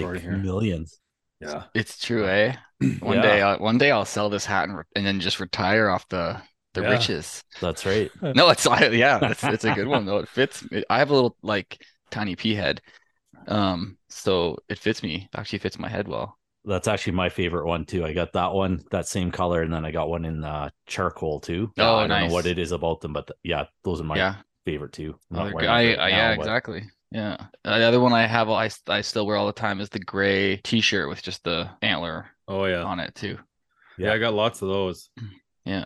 Like here. millions. Yeah. It's true, eh? One Yeah. day, I'll, one day I'll sell this hat and, re- and then just retire off the the Yeah. riches. That's right. No, it's I- yeah, it's it's a good one though. It fits. It, I have a little like tiny pea head, um, so it fits me. It actually fits my head well. That's actually my favorite one too. I got that one, that same color, and then I got one in uh, charcoal too. Oh, I don't know what it is about them, but th- yeah, those are my yeah, favorite too. I'm Oh, not they're wearing good. I, I, right yeah, but exactly. Yeah. Uh, the other one I have, I I still wear all the time is the gray T-shirt with just the antler Oh yeah. on it too. Yeah, I got lots of those. Yeah,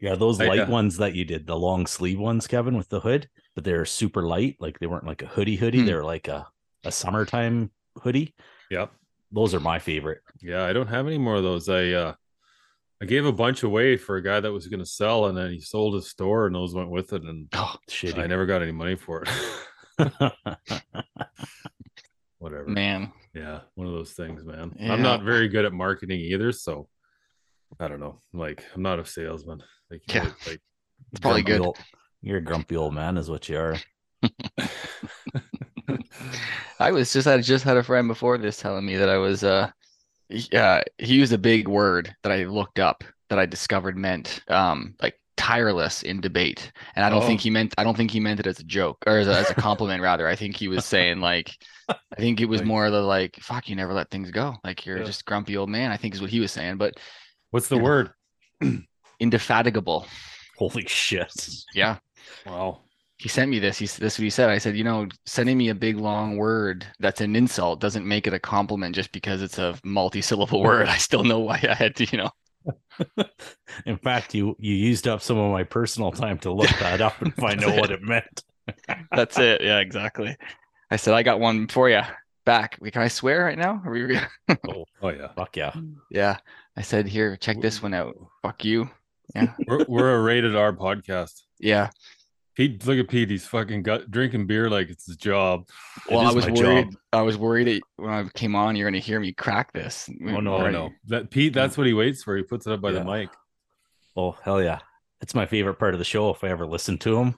Yeah, those I, light uh, ones that you did, the long sleeve ones, Kevin, with the hood, but they're super light. Like they weren't like a hoodie hoodie. Hmm. They're like a, a summertime hoodie. Yep. Those are my favorite. Yeah, I don't have any more of those. I uh I gave a bunch away for a guy that was gonna sell and then he sold his store and those went with it and Oh I never got any money for it. Whatever. man, Yeah, one of those things, man. Yeah. I'm not very good at marketing either, so I don't know. Like I'm not a salesman. Like, Yeah. know, like it's probably good. old- you're a grumpy old man, is what you are. I was just I just had a friend before this telling me that I was uh yeah he used a big word that I looked up that I discovered meant um like tireless in debate and I don't think Oh. he meant I don't think he meant it as a joke or as a, as a compliment rather I think he was saying like I think it was Like- more the like fuck you never let things go like you're Yeah. just grumpy old man I think is what he was saying but what's the word? indefatigable Holy shit. yeah Wow. he sent me this. He's this is what he said. I said, you know, sending me a big long word that's an insult doesn't make it a compliment just because it's a multi-syllable word. I still know why I had to, you know. In fact, you you used up some of my personal time to look that up and find out what it meant. That's it. Yeah, exactly. I said, I got one for you back. Can I swear right now? Are we? Oh, oh yeah. Fuck yeah. yeah. I said, here, check this one out. Fuck you. Yeah. We're we're a rated R podcast. Yeah. Pete, look at Pete. He's fucking got drinking beer like it's his job. Well, I was worried. job. I was worried that when I came on, you're going to hear me crack this. Oh, no, Right. no, that Pete. That's what he waits for. He puts it up by the mic. Oh hell yeah. It's my favorite part of the show if I ever listen to him.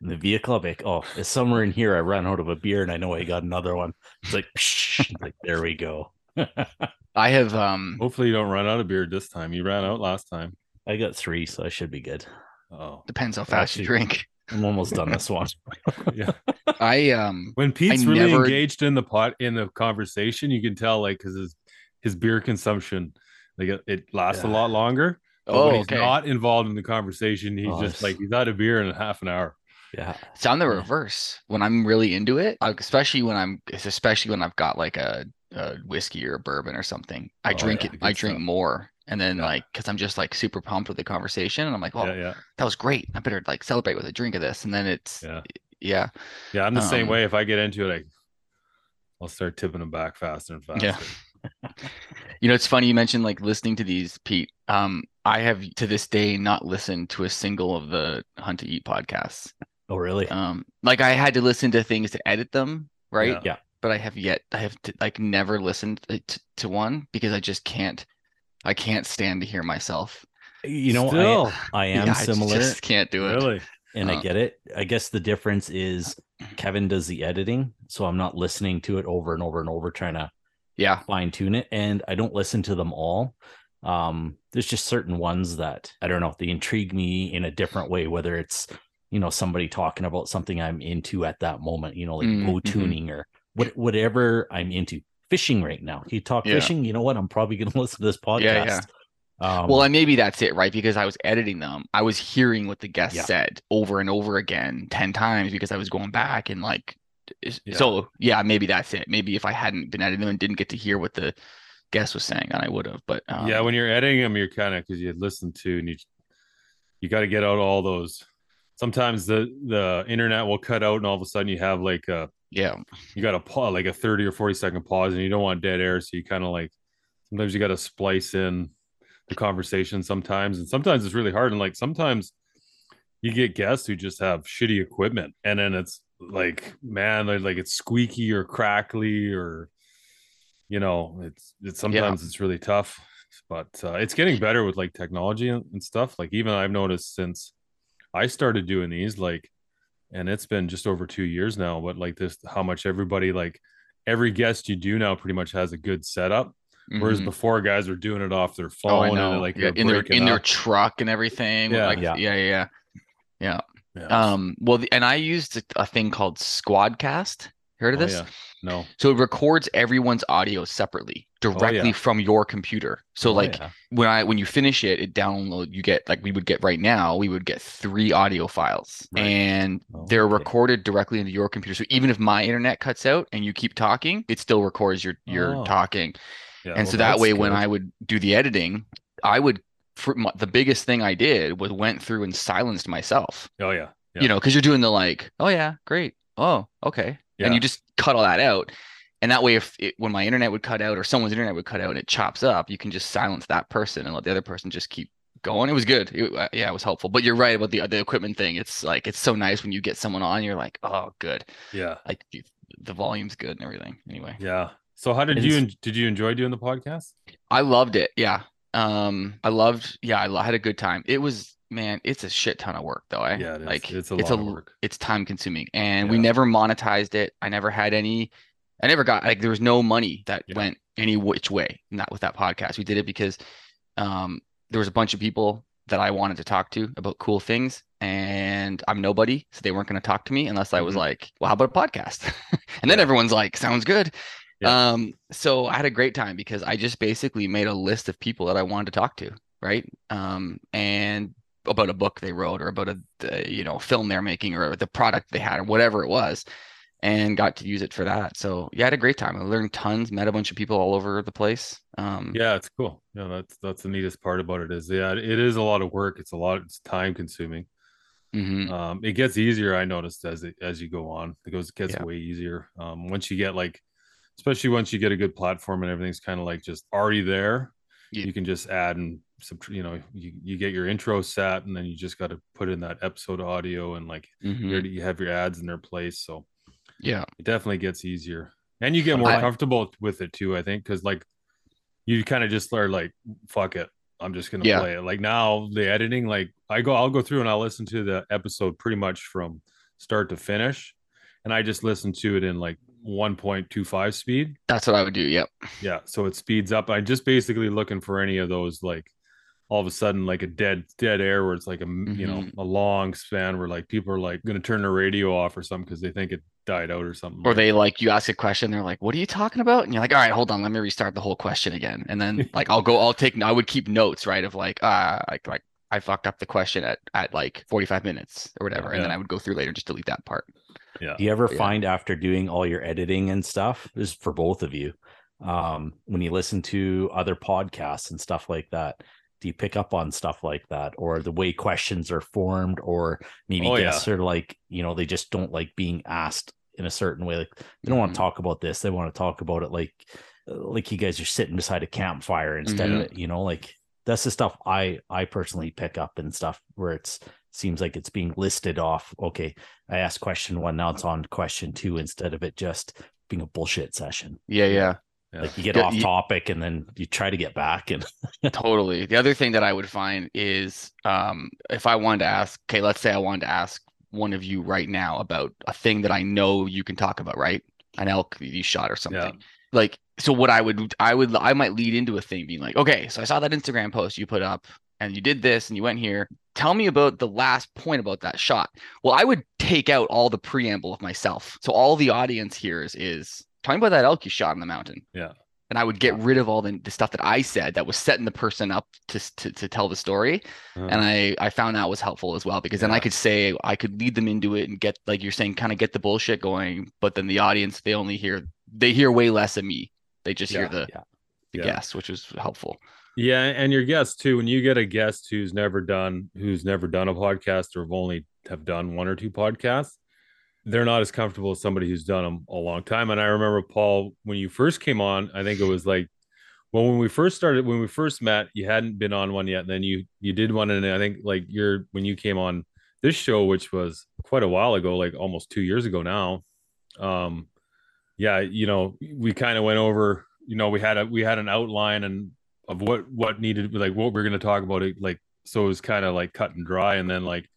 In the vehicle, I'm like, oh, it's somewhere in here I ran out of a beer and I know I got another one. It's like, psh, like there we go. I have, um, Hopefully, you don't run out of beer this time. You ran out last time. I got three, so I should be good. Oh, depends how fast you drink. I'm almost done this one. yeah. I, um, When Pete's really never- engaged in the pot in the conversation, you can tell like because his his beer consumption like it, it lasts a lot longer. But oh, when he's okay. not involved in the conversation, he's Oh, just it's- like he's out of beer in a half an hour. Yeah. It's on the reverse when I'm really into it, like, especially when I'm, especially when I've got like a a whiskey or a bourbon or something, I Oh, drink yeah, it. I drink stuff. more, and then Yeah. like because I'm just like super pumped with the conversation, and I'm like, oh, yeah, that was great. I better like celebrate with a drink of this, and then it's yeah, yeah, yeah. I'm the same Um, way. If I get into it, I, I'll start tipping them back faster and faster. Yeah. You know, it's funny you mentioned like listening to these, Pete. Um, I have to this day not listened to a single of the Hunt to Eat podcasts. Oh, really? Um, like I had to listen to things to edit them, right? Yeah. Yeah. But I have yet, I have to, like never listened to, to one because I just can't, I can't stand to hear myself. you know, Still, I, I am Yeah, similar, I just can't do it. really. and I uh, get it. I guess the difference is Kevin does the editing, so I'm not listening to it over and over and over, trying to Yeah. fine tune it and I don't listen to them all. Um, there's just certain ones that I don't know, they intrigue me in a different way, whether it's you know somebody talking about something I'm into at that moment, you know, like Mm, bow mhm. tuning or what whatever I'm into. Fishing right now. You talk Yeah. fishing, you know what? I'm probably gonna listen to this podcast. Yeah, yeah. Um, Well, and maybe that's it, right? Because I was editing them, I was hearing what the guest Yeah. said over and over again 10 times because I was going back and like, Yeah. so yeah, maybe that's it. Maybe if I hadn't been editing them and didn't get to hear what the guest was saying, then I would have. But um, yeah, when you're editing them, you're kind of because you listen to and you you got to get out all those. Sometimes the the internet will cut out, and all of a sudden you have like a yeah, you got a pause, like a thirty or forty second pause, and you don't want dead air, so you kind of like sometimes you got to splice in the conversation sometimes, and sometimes it's really hard, and like sometimes you get guests who just have shitty equipment, and then it's like man, like it's squeaky or crackly or you know, it's it's sometimes it's really tough, but uh, it's getting better with like technology and stuff. Like even I've noticed since I started doing these, like, and it's been just over two years now. But like this, how much everybody like every guest you do now pretty much has a good setup. Whereas mhm. before, guys were doing it off their oh, phone know, and like yeah, in their breaking in their truck and everything. Yeah. like, Yeah. yeah, yeah, yeah, yeah. Yeah. Um, well, the, and I used a, a thing called Squadcast. Heard of Oh, this? yeah. No. So it records everyone's audio separately, directly Oh, yeah. from your computer. So oh, like yeah. when I when you finish it, it download. You get like we would get right now. We would get three audio files, Right. and Oh, they're okay. recorded directly into your computer. So even if my internet cuts out and you keep talking, it still records your your Oh. talking. And well, so that way, when. I would do the editing, I would. For my, the biggest thing I did was went through and silenced myself. oh yeah, yeah. You know, because you're doing the like, oh yeah, great, oh okay, Yeah. and you just cut all that out. And that way, if it, when my internet would cut out or someone's internet would cut out and it chops up, you can just silence that person and let the other person just keep going. It was good. It, uh, yeah, it was helpful. But you're right about the the equipment thing. It's like it's so nice when you get someone on. You're like, oh, good. yeah, Like the, volume's good and everything. Anyway, yeah. So how did It you did you enjoy doing the podcast? I loved it. Yeah. Um, I loved. Yeah, I had a good time. It was man. It's a shit ton of work though. Eh? Yeah, it is. like It's a it's lot a of work. it's time consuming, and we never monetized it. I never had any. I never got like there was no money that Yeah. went any which way. Not with that podcast. We did it because um there was a bunch of people that I wanted to talk to about cool things, and I'm nobody, so they weren't going to talk to me unless I was Mhm. like, "Well, how about a podcast?" and then Yeah. everyone's like, "Sounds good." Yeah. Um, so I had a great time because I just basically made a list of people that I wanted to talk to, right? Um, and about a book they wrote or about a the, you know film they're making or the product they had or whatever it was, and got to use it for that. So yeah, I had a great time. I learned tons, met a bunch of people all over the place. Um, Yeah, it's cool. Yeah, that's that's the neatest part about it is yeah, it is a lot of work. It's a lot. It's time consuming. mhm. Um, it gets easier. I noticed as it as you go on, it goes it gets Yeah. way easier. Um, once you get like, especially once you get a good platform and everything's kind of like just already there, Yeah. you can just add and. You know, you you get your intro set, and then you just got to put in that episode audio and like Mhm. you already you have your ads in their place. So yeah, it definitely gets easier and you get more I- comfortable with it too i think because like you kind of just are like fuck it i'm just gonna Yeah. play it like now the editing like i go i'll go through and i'll listen to the episode pretty much from start to finish and i just listen to it in like 1.25 speed that's what I would do. Yep. yeah so it speeds up i'm just basically looking for any of those like all of a sudden like a dead dead air where it's like a m- you know Mhm. a long span where like people are like gonna turn the radio off or something because they think it died out or something Or like they like you ask a question, they're like, "What are you talking about?" And you're like, "All right, hold on, let me restart the whole question again." And then like I'll go, I'll take, I would keep notes, right, of like, uh, like like I fucked up the question at at like 45 minutes or whatever, and then I would go through later and just delete that part. yeah Do you ever Yeah. find after doing all your editing and stuff, this is for both of you, um, when you listen to other podcasts and stuff like that do you pick up on stuff like that or the way questions are formed or maybe Oh, guests are like you know they just don't like being asked in a certain way like they don't want Mhm. to talk about this they want to talk about it like like you guys are sitting beside a campfire instead Mhm. of it you know like that's the stuff i i personally pick up and stuff where it's seems like it's being listed off okay i asked question one now it's on question two instead of it just being a bullshit session Yeah, yeah. Yeah. like you get Yeah, off you- topic and then you try to get back and Totally. The other thing that I would find is um, if I wanted to ask, okay, let's say I wanted to ask one of you right now about a thing that I know you can talk about, right? An elk you shot or something. Yeah. Like, so what I would, I would, I might lead into a thing being like, okay, so I saw that Instagram post you put up and you did this and you went here. Tell me about the last point about that shot. Well, I would take out all the preamble of myself. So all the audience hears is, me about that elk you shot in the mountain Yeah. and I would get rid of all the, the stuff that I said that was setting the person up to to, to tell the story. Uh-huh. And I I found that was helpful as well because then I could say I could lead them into it and get like you're saying kind of get the bullshit going. But then the audience they only hear they hear way less of me. They just hear the yeah. the Yeah. guess, which is helpful. Yeah, and your guest too. When you get a guest who's never done who's never done a podcast or have only have done one or two podcasts, they're not as comfortable as somebody who's done them a long time. And I remember Paul when you first came on. I think it was like well when we first started when we first met, you hadn't been on one yet. And then you you did one, and I think like you're when you came on this show, which was quite a while ago, like almost two years ago now. Um, yeah, you know, we kind of went over. You know, we had a we had an outline and of what what needed like what we're going to talk about it like so it was kind of like cut and dry and then like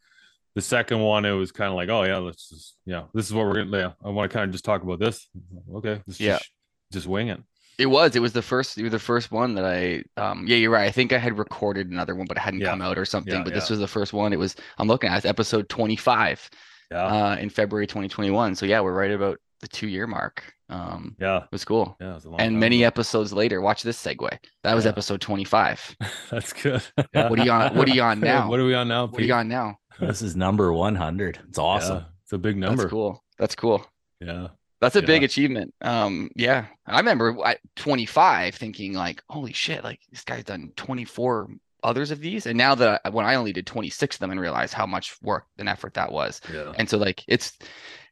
the second one it was kind of like oh yeah let's just yeah this is what we're gonna yeah i want to kind of just talk about this okay let's Yeah. just, just wing it It was. It was the first. You were the first one that I. Um. Yeah, you're right. I think I had recorded another one, but it hadn't Yeah. come out or something. Yeah, but this was the first one. It was. I'm looking at it's episode 25. yeah Uh, in February 2021. So yeah, we're right about the two year mark. Um, yeah it was cool. yeah long And many ago. episodes later, watch this segue. That was Yeah. episode 25. that's good What are you on? What are you on now? what are we on now What are you on now? This is number 100 it's awesome Yeah, it's a big number That's cool. That's cool. yeah That's a Yeah. big achievement. Um, yeah, I remember at 25 thinking like, holy shit, like this guy's done 24 others of these, and now that I, when I only did 26 of them and realized how much work and effort that was, yeah and so like it's,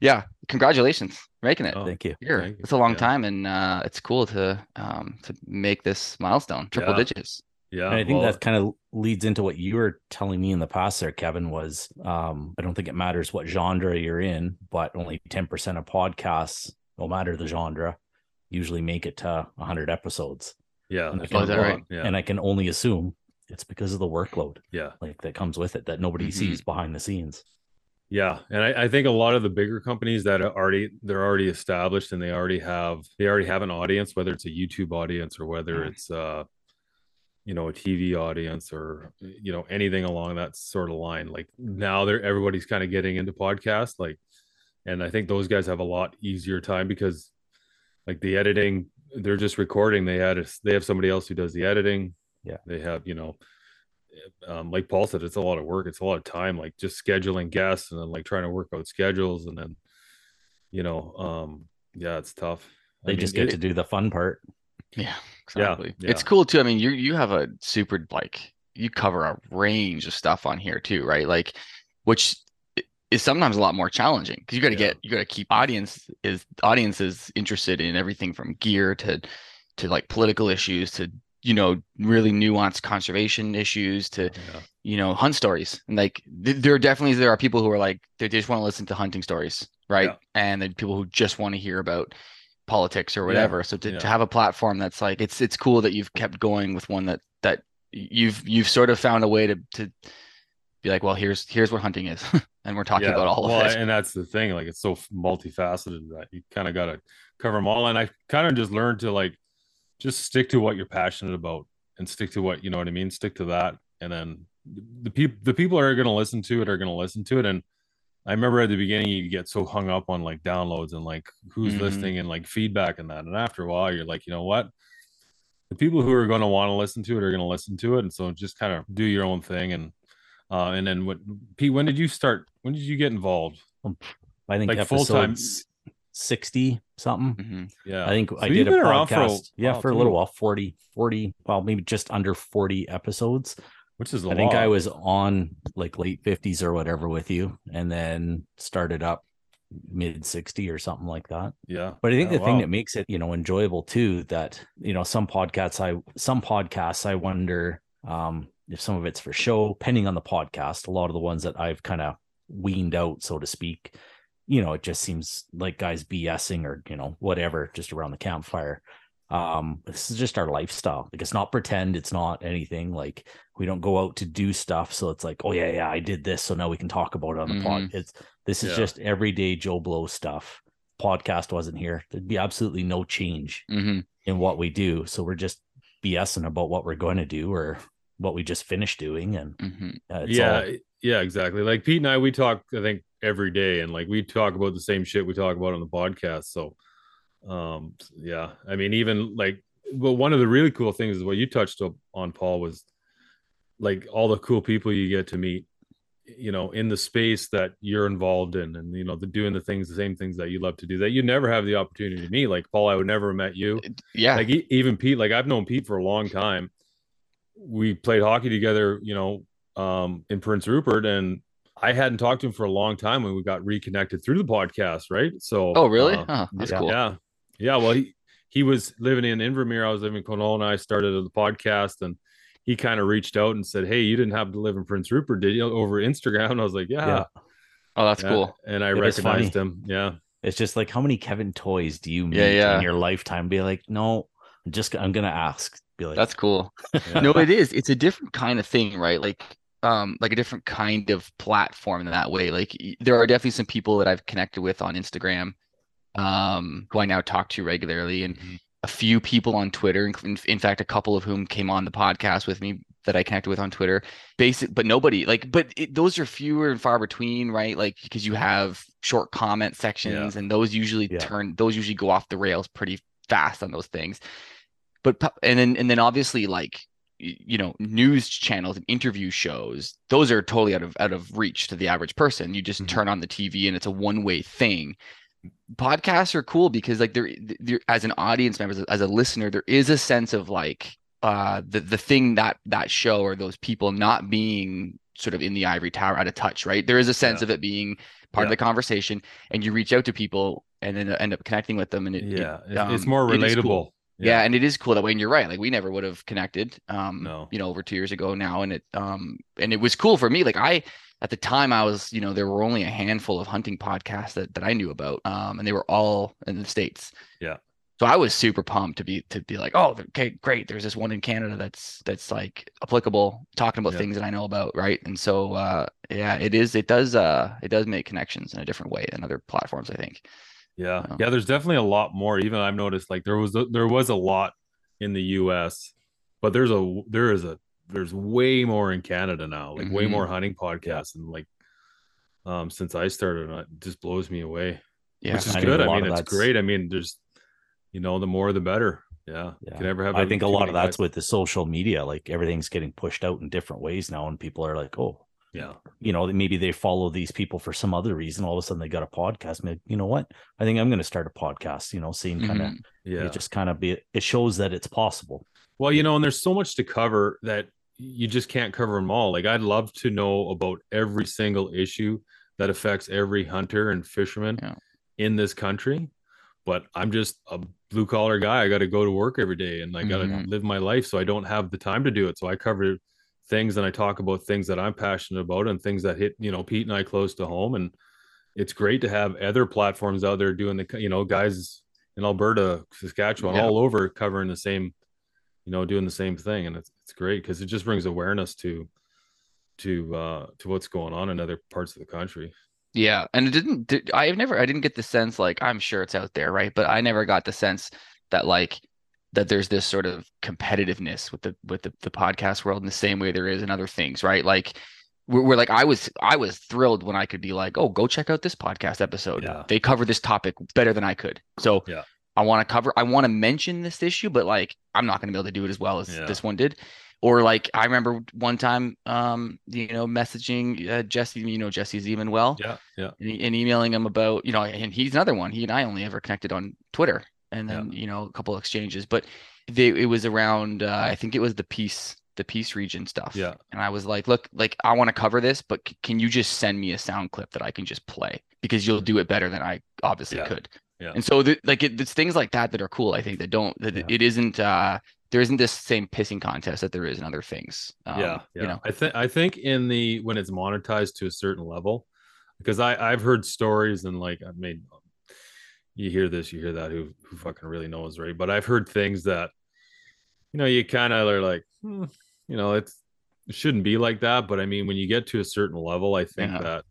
yeah, congratulations for making it. Oh, thank you Here, thank you. it's a long Yeah. time, and uh, it's cool to um to make this milestone, triple Yeah. digits. Yeah and I think well, that kind of leads into what you were telling me in the past there, Kevin, was um, I don't think it matters what genre you're in, but only 10% of podcasts, no matter the genre, usually make it to 100 episodes. yeah And I can, that right? yeah and I can only assume it's because of the workload yeah like that comes with it that nobody Mhm. sees behind the scenes. Yeah, and I, I think a lot of the bigger companies that are already they're already established and they already have they already have an audience, whether it's a YouTube audience or whether Mhm. it's uh you know a TV audience or you know anything along that sort of line. Like now they're everybody's kind of getting into podcasts, like, and I think those guys have a lot easier time because like the editing, they're just recording. They had a, they have somebody else who does the editing. Yeah. they have you know um, like Paul said, it's a lot of work. It's a lot of time, like just scheduling guests and then like trying to work out schedules and then, you know, um, yeah, it's tough. I They mean, just get it- to do the fun part. Yeah, exactly. yeah. It's cool too. I mean, you you have a super like you cover a range of stuff on here too, right? Like, which is sometimes a lot more challenging because you got to Yeah. get you got to keep audience is audiences interested in everything from gear to to like political issues to you know really nuanced conservation issues to yeah, you know hunt stories and like th- there are definitely there are people who are like they just want to listen to hunting stories right Yeah. and then people who just want to hear about politics or Yeah, whatever so to, yeah. to have a platform that's like it's it's cool that you've kept going with one that that you've you've sort of found a way to to be like well here's here's what hunting is and we're talking yeah. about all well, of it and that's the thing. Like it's so multifaceted that you kind of got to cover them all. And I kind of just learned to like just stick to what you're passionate about and stick to what you know what I mean. Stick to that, and then the people the people are going to listen to it are going to listen to it. And I remember at the beginning you get so hung up on like downloads and like who's Mhm. listening and like feedback and that. And after a while, you're like, you know what? The people who are going to want to listen to it are going to listen to it, and so just kind of do your own thing. And uh, and then what? Pete, when did you start? When did you get involved? I think Like full-time- 60 something. Mhm. Yeah. I think So I did a been around for a podcast. yeah, while, for a little while, 40, 40, well, maybe just under 40 episodes. Which is I think I was on like late 50s or whatever with you and then started up mid 60 or something like that. Yeah. But I think Yeah, the thing that makes it, you know, enjoyable too, that, you know, some podcasts, I, some podcasts, I wonder um, if some of it's for show, depending on the podcast. A lot of the ones that I've kind of weaned out, so to speak, you know, it just seems like guys BSing or, you know, whatever, just around the campfire. Um, this is just our lifestyle. Like it's not pretend, it's not anything like we don't go out to do stuff. So it's like, oh yeah, yeah, I did this. So now we can talk about it on the pod. It's this is Yeah. just everyday Joe Blow stuff podcast wasn't here, there'd be absolutely no change Mhm. in what we do. So we're just BSing about what we're going to do or what we just finished doing. And Mhm. uh, yeah. all, Yeah, exactly. Like Pete and I, we talk, I think, every day, and like we talk about the same shit we talk about on the podcast. So, um, yeah, I mean, even like, but one of the really cool things is what you touched up on, Paul, was like all the cool people you get to meet, you know, in the space that you're involved in, and you know, the doing the things, the same things that you love to do that you never have the opportunity to meet. Like Paul, I would never have met you. Yeah. Like even Pete, like I've known Pete for a long time. We played hockey together, you know, um, in Prince Rupert, and I hadn't talked to him for a long time when we got reconnected through the podcast, right? So, oh, really? uh, oh, that's yeah. cool. yeah, yeah. Well, he he was living in Invermere. I was living in Kelowna. I started the podcast, and he kind of reached out and said, "Hey, you didn't happen to live in Prince Rupert, did you?" Over Instagram, and I was like, "Yeah." Yeah. Oh, that's Yeah. cool. And I It is recognized him. Yeah, it's just like how many Kevin toys do you meet Yeah, yeah. in your lifetime? Be like, no, I'm just I'm gonna ask. Be like, That's cool. yeah. No, it is. It's a different kind of thing, right? Like, um, like a different kind of platform in that way. Like, there are definitely some people that I've connected with on Instagram, um, who I now talk to regularly, and Mhm. a few people on Twitter. In, in- fact, a couple of whom came on the podcast with me that I connected with on Twitter. Basic, but nobody like, but it, those are fewer and far between, right? Like, because you have short comment sections, and those usually Yeah. turn, those usually go off the rails pretty fast on those things but and then and then obviously like you know news channels and interview shows those are totally out of out of reach to the average person you just Mhm. turn on the tv and it's a one way thing podcasts are cool because like there there as an audience member as a, listener there is a sense of like uh the the thing that that show or those people not being sort of in the ivory tower out of touch right there is a sense Yeah. of it being part of the conversation and you reach out to people and then end up connecting with them and it, it, yeah. It's- it's um, more it is relatable. cool. Yeah. and it is cool that way. And you're right. Like we never would have connected. Um, No. you know, over two years ago now, and it um and it was cool for me. Like I at the time I was, you know, there were only a handful of hunting podcasts that that I knew about. Um, and they were all in the states. Yeah. So I was super pumped to be to be like, oh, okay, great. There's this one in Canada that's that's like applicable, talking about Yeah. things that I know about, right? And so uh yeah, it is. It does uh it does make connections in a different way than other platforms. I think. Yeah, Yeah. yeah. There's definitely a lot more. Even I've noticed, like there was a, there was a lot in the U.S., but there's a there is a there's way more in Canada now. Like way Mhm. more hunting podcasts, and like um since I started, it just blows me away. Yeah. Which is I good. I mean, it's that's- great. I mean, there's you know, the more the better. Yeah, Yeah. you can never have. I think a lot of that's guys. with the social media. Like everything's getting pushed out in different ways now, and people are like, oh, yeah, you know, maybe they follow these people for some other reason. All of a sudden, they got a podcast. Maybe, you know what? I think I'm going to start a podcast. You know, seeing kind of Mhm. yeah. it just kind of be. It shows that it's possible. Well, you know, and there's so much to cover that you just can't cover them all. Like I'd love to know about every single issue that affects every hunter and fisherman Yeah. in this country. But I'm just a blue collar guy. I got to go to work every day and I got to Mhm. live my life. So I don't have the time to do it. So I cover things and I talk about things that I'm passionate about and things that hit, you know, Pete and I close to home. And it's great to have other platforms out there doing the, you know, guys in Alberta, Saskatchewan, Yeah. all over covering the same, you know, doing the same thing. And it's, it's great because it just brings awareness to, to, uh, to what's going on in other parts of the country. Yeah, and it didn't. Did, I've never. I didn't get the sense like I'm sure it's out there, right? But I never got the sense that like that there's this sort of competitiveness with the with the, the podcast world in the same way there is in other things, right? Like we're, we're like I was I was thrilled when I could be like, oh, go check out this podcast episode. Yeah. They cover this topic better than I could. So Yeah. I want to cover. I want to mention this issue, but like I'm not going to be able to do it as well as Yeah. this one did. or like I remember one time, um, you know, messaging uh, Jesse, you know, Jesse's even well, Yeah, yeah, and, and emailing him about, you know, and he's another one. He and I only ever connected on Twitter, and then you know a couple of exchanges, but they, it was around. Uh, I think it was the peace, the peace region stuff. yeah. And I was like, look, like I want to cover this, but c- can you just send me a sound clip that I can just play because you'll do it better than I obviously Yeah. could. Yeah. And so, the, like, it, it's things like that that are cool. I think that don't that Yeah. it isn't uh there isn't this same pissing contest that there is in other things. Um, yeah, yeah. You know. I think I think in the when it's monetized to a certain level, because I I've heard stories and like I mean, you hear this, you hear that. Who who fucking really knows, right? But I've heard things that, you know, you kind of are like, hmm, you know, it's it shouldn't be like that. But I mean, when you get to a certain level, I think Yeah. that,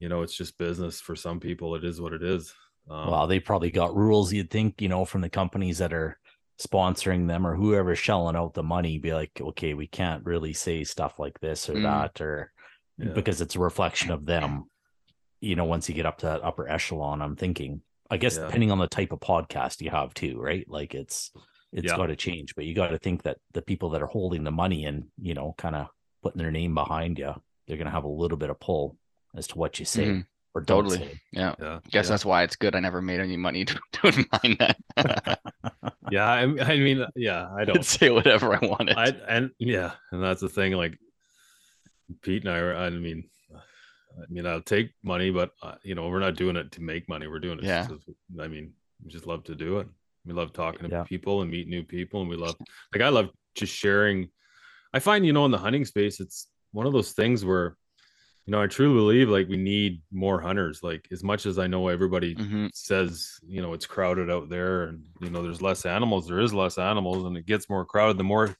you know, it's just business for some people. It is what it is. Um, Well, they probably got rules you'd think, you know, from the companies that are sponsoring them or whoever's shelling out the money, be like, okay, we can't really say stuff like this or Mm. that, or Yeah. because it's a reflection of them. You know, once you get up to that upper echelon, I'm thinking, I guess Yeah. depending on the type of podcast you have too, right? Like it's it's Yeah. got to change, but you got to think that the people that are holding the money and you know, kind of putting their name behind you, they're gonna have a little bit of pull as to what you say Mhm. Or don't Totally. say. Yeah. yeah, Guess yeah. that's why it's good. I never made any money doing mine. That yeah. I, I mean, yeah, I I don't. could say whatever I wanted. I and yeah, and that's the thing. Like Pete and I, are, I mean, I mean, I'll take money, but uh, you know, we're not doing it to make money. We're doing it. Yeah. just- I mean, we just love to do it. We love talking to Yeah. people and meet new people, and we love like I love just sharing. I find you know in the hunting space, it's one of those things where, you know, I truly believe like we need more hunters. Like as much as I know everybody Mhm. says you know it's crowded out there and you know there's less animals there is less animals and it gets more crowded the more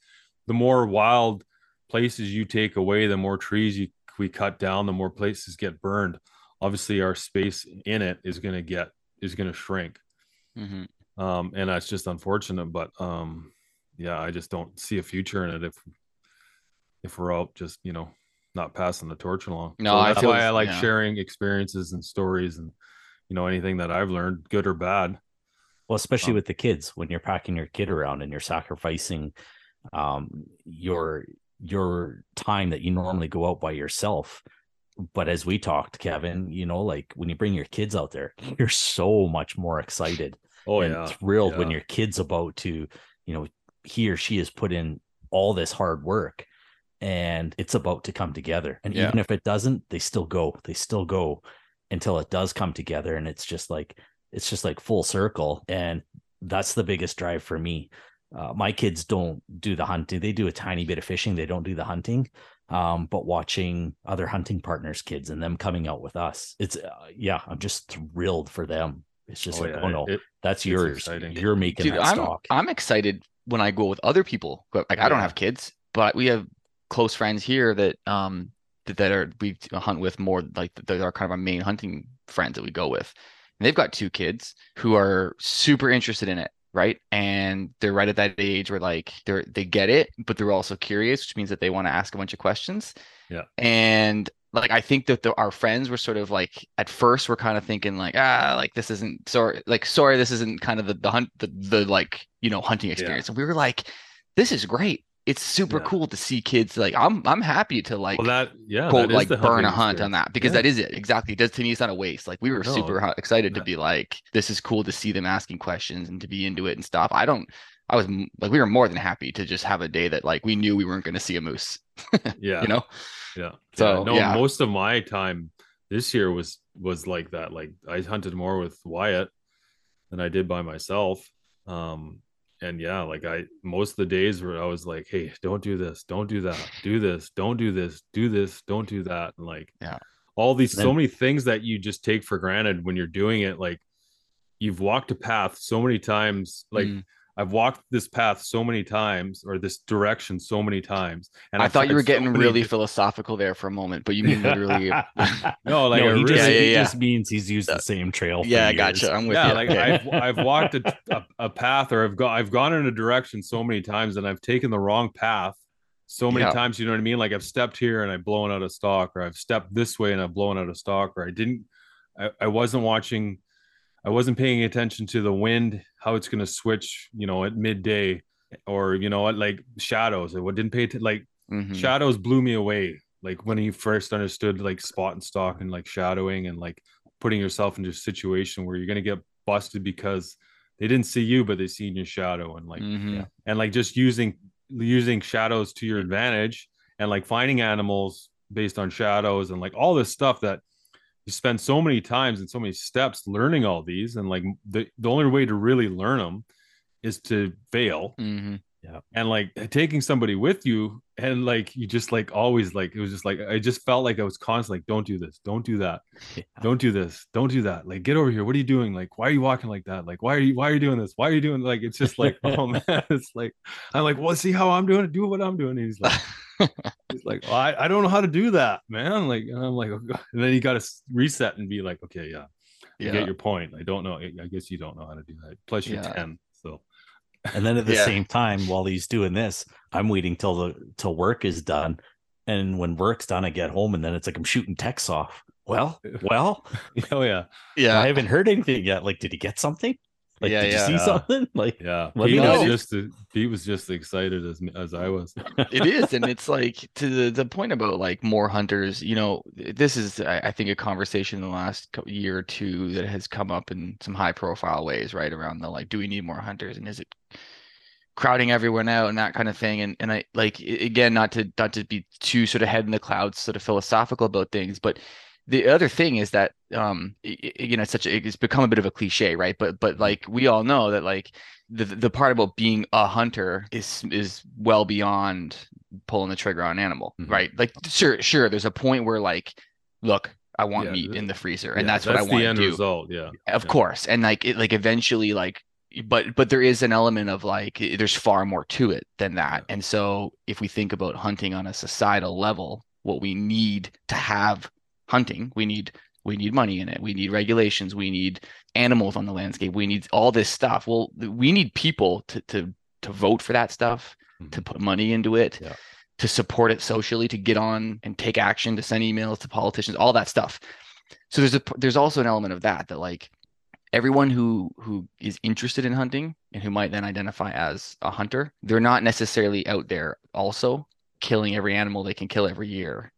the more wild places you take away the more trees you we cut down the more places get burned obviously our space in it is going to get is going to shrink Mhm. um and that's just unfortunate but um yeah i just don't see a future in it if if we're out just you know not passing the torch along. No, So I that's feel why i like yeah. sharing experiences and stories and you know anything that i've learned good or bad. Well, especially Um, with the kids, when you're packing your kid around and you're sacrificing um, your your time that you normally go out by yourself. But as we talked, Kevin, you know, like when you bring your kids out there, you're so much more excited oh and yeah. thrilled when your kid's about to, you know, he or she has put in all this hard work and it's about to come together. And Yeah. even if it doesn't, they still go, they still go until it does come together. And it's just like, it's just like full circle. And that's the biggest drive for me. Uh, my kids don't do the hunting. They do a tiny bit of fishing. They don't do the hunting. Um, but watching other hunting partners' kids and them coming out with us, it's uh, yeah, I'm just thrilled for them. It's just Oh, like, yeah, oh no, it- that's it's yours. exciting. You're making Dude, that I'm stock. I'm excited when I go with other people. But like I don't have kids, but we have close friends here that um that, that are we hunt with more like that are kind of our main hunting friends that we go with. And they've got two kids who are super interested in it, right? And they're right at that age where like they're they get it, but they're also curious, which means that they want to ask a bunch of questions. Yeah. And like I think that the, our friends were sort of like at first we're kind of thinking like ah like this isn't sorry like sorry this isn't kind of the the hunt the, the like you know hunting experience and we were like this is great it's super Yeah. cool to see kids like I'm I'm happy to like well that yeah quote that like burn a hunt on that because Yeah. that is it exactly it does to me it's not a waste like we were No, super excited to be like this is cool to see them asking questions and to be into it and stuff I don't I was like we were more than happy to just have a day that like we knew we weren't going to see a moose yeah you know yeah So, yeah. no yeah. most of my time this year was was like that like i hunted more with wyatt than i did by myself um and yeah like i most of the days where i was like hey don't do this don't do that do this don't do this do this don't do that and like Yeah. all these And so many things that you just take for granted when you're doing it like you've walked a path so many times like Mm. I've walked this path so many times or this direction so many times. And I I've thought you had were so getting many really di- philosophical there for a moment but you mean literally no, like no, he, really, just, Yeah, yeah, he yeah. just means he's used the uh, same trail. For yeah years. gotcha I'm with yeah, you like Okay. I've I've walked a, a, a path or I've gone I've gone in a direction so many times and I've taken the wrong path so many Yeah. times. You know what I mean? Like I've stepped here and I've blown out of stock, or I've stepped this way and I've blown out of stock, or I didn't. I, I wasn't watching. I wasn't paying attention to the wind, how it's going to switch. You know, at midday, or you know what, like shadows. I didn't pay to like Mhm. shadows blew me away. Like when you first understood like spot and stalk and like shadowing and like putting yourself into a situation where you're gonna get busted because they didn't see you, but they seen your shadow and like Mhm. and like just using using shadows to your advantage and like finding animals based on shadows and like all this stuff that you spend so many times and so many steps learning all these and like the, the only way to really learn them is to fail. Mhm. and like taking somebody with you and like you just like always like it was just like i just felt like i was constantly like don't do this. Don't do that. Yeah. don't do this. Don't do that. Like get over here. What are you doing? Like why are you walking like that? Like why are you why are you doing this? Why are you doing like it's just like oh man it's like i'm like well see how i'm doing? It do what i'm doing. And he's like he's like well, I, I don't know how to do that man like and i'm like oh, and then you got to reset and be like okay yeah, I get your point i don't know i guess you don't know how to do that plus you're Yeah. 10 so And then at the Yeah. same time, while he's doing this, I'm waiting till the till work is done. And when work's done, I get home and then it's like I'm shooting texts off. Well, well, oh yeah Yeah. I haven't heard anything yet. Like, did he get something? Like, Yeah, did yeah. you see Yeah. something? Like, Yeah, Let Pete me was know. just Pete was just excited as as I was. it is and it's like to the, the point about like more hunters you know this is I, I think a conversation in the last year or two that has come up in some high profile ways right around the like do we need more hunters and is it crowding everyone out and that kind of thing and and I like again not to not to be too sort of head in the clouds sort of philosophical about things but the other thing is that um you know it's such a, it's become a bit of a cliche right but but like we all know that like the the part about being a hunter is is well beyond pulling the trigger on an animal Mhm. right like sure sure there's a point where like look i want Yeah, meat in the freezer and Yeah, that's, what i want the to end do result. Yeah, of Yeah. course and like it like eventually like but but there is an element of like there's far more to it than that and so if we think about hunting on a societal level what we need to have hunting we need we need money in it we need regulations we need animals on the landscape we need all this stuff well we need people to to to vote for that stuff to Mhm. put money into it Yeah. to support it socially to get on and take action to send emails to politicians all that stuff so there's a there's also an element of that that like everyone who who is interested in hunting and who might then identify as a hunter they're not necessarily out there also killing every animal they can kill every year.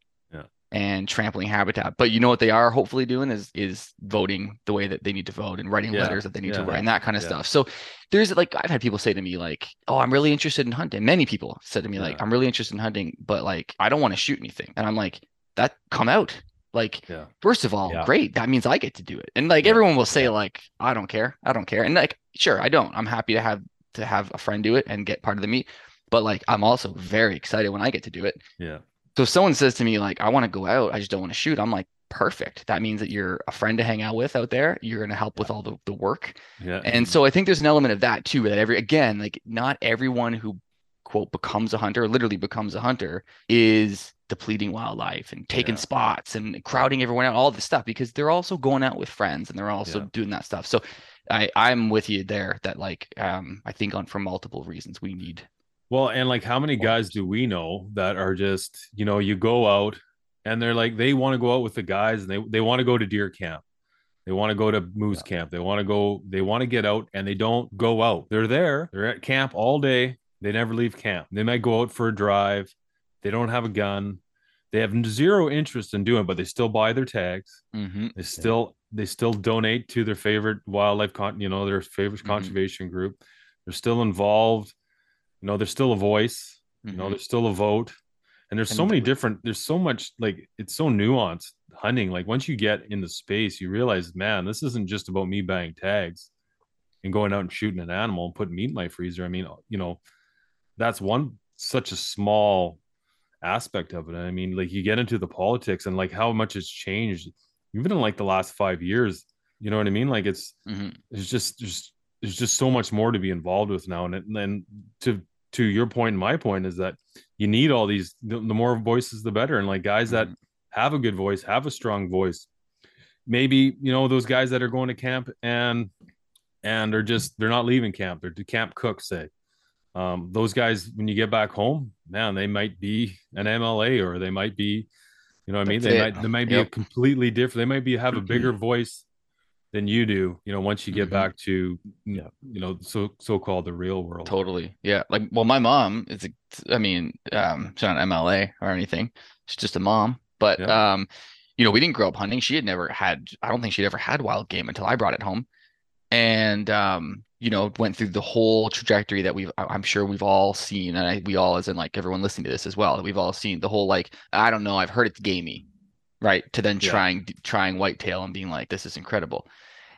And trampling habitat. But you know what they are hopefully doing is is voting the way that they need to vote and writing Yeah. letters that they need to write and that kind of Yeah. stuff. So there's like i've had people say to me like oh i'm really interested in hunting. Many people said to me like i'm really interested in hunting but like i don't want to shoot anything. And i'm like that come out. Like Yeah. first of all Yeah. great. That means i get to do it. And like Yeah. everyone will say Yeah. like i don't care. I don't care. And like sure i don't. I'm happy to have to have a friend do it and get part of the meat but like i'm also very excited when i get to do it. Yeah, so if someone says to me like i want to go out i just don't want to shoot i'm like perfect that means that you're a friend to hang out with out there you're going to help with all the, the work yeah. and so I think there's an element of that too, that every again, like not everyone who quote becomes a hunter, literally becomes a hunter, is depleting wildlife and taking Yeah. spots and crowding everyone out, all this stuff, because they're also going out with friends and they're also Yeah. doing that stuff. So I, I'm with you there that like um I think on for multiple reasons we need Well, and like how many guys do we know that are just, you know, you go out and they're like they want to go out with the guys and they they want to go to deer camp. They want to go to moose camp. They want to go they want to get out and they don't go out. They're there. They're at camp all day. They never leave camp. They might go out for a drive. They don't have a gun. They have zero interest in doing, it, but they still buy their tags. mm-hmm. They still they still donate to their favorite wildlife con you know their favorite Mhm. conservation group. They're still involved. You know, they're still a voice. You know, there's still a vote. And there's so many different. There's so much like it's so nuanced hunting. Like once you get in the space, you realize, man, this isn't just about me buying tags and going out and shooting an animal and putting meat in my freezer. I mean, you know, that's one such a small aspect of it. I mean, like you get into the politics and like how much has changed, even in like the last five years. You know what I mean? Like it's Mhm. there's just there's there's just so much more to be involved with now. And and then to to your point my point is that you need all these the, the more voices the better. And like guys that Mhm. have a good voice, have a strong voice. Maybe you know those guys that are going to camp and and are just they're not leaving camp. They're the camp cook say. Um, those guys when you get back home, man, they might be an MLA or they might be, you know what I mean? That's They it. might they might be a Yep. completely different. They might be have a bigger voice than you do. You know, once you get Mhm. back to Yeah. you know so so called the real world. Totally. Yeah. Like, well, my mom is, a, I mean, um, she's not MLA or anything. She's just a mom. But, Yeah. um, you know, we didn't grow up hunting. She had never had, I don't think she'd ever had wild game until I brought it home. And, um, you know, went through the whole trajectory that we've, I'm sure we've all seen. And I, we all, as in like everyone listening to this as well, that we've all seen the whole, like, I don't know, I've heard it's gamey, right? To then Yeah. trying, trying whitetail and being like, this is incredible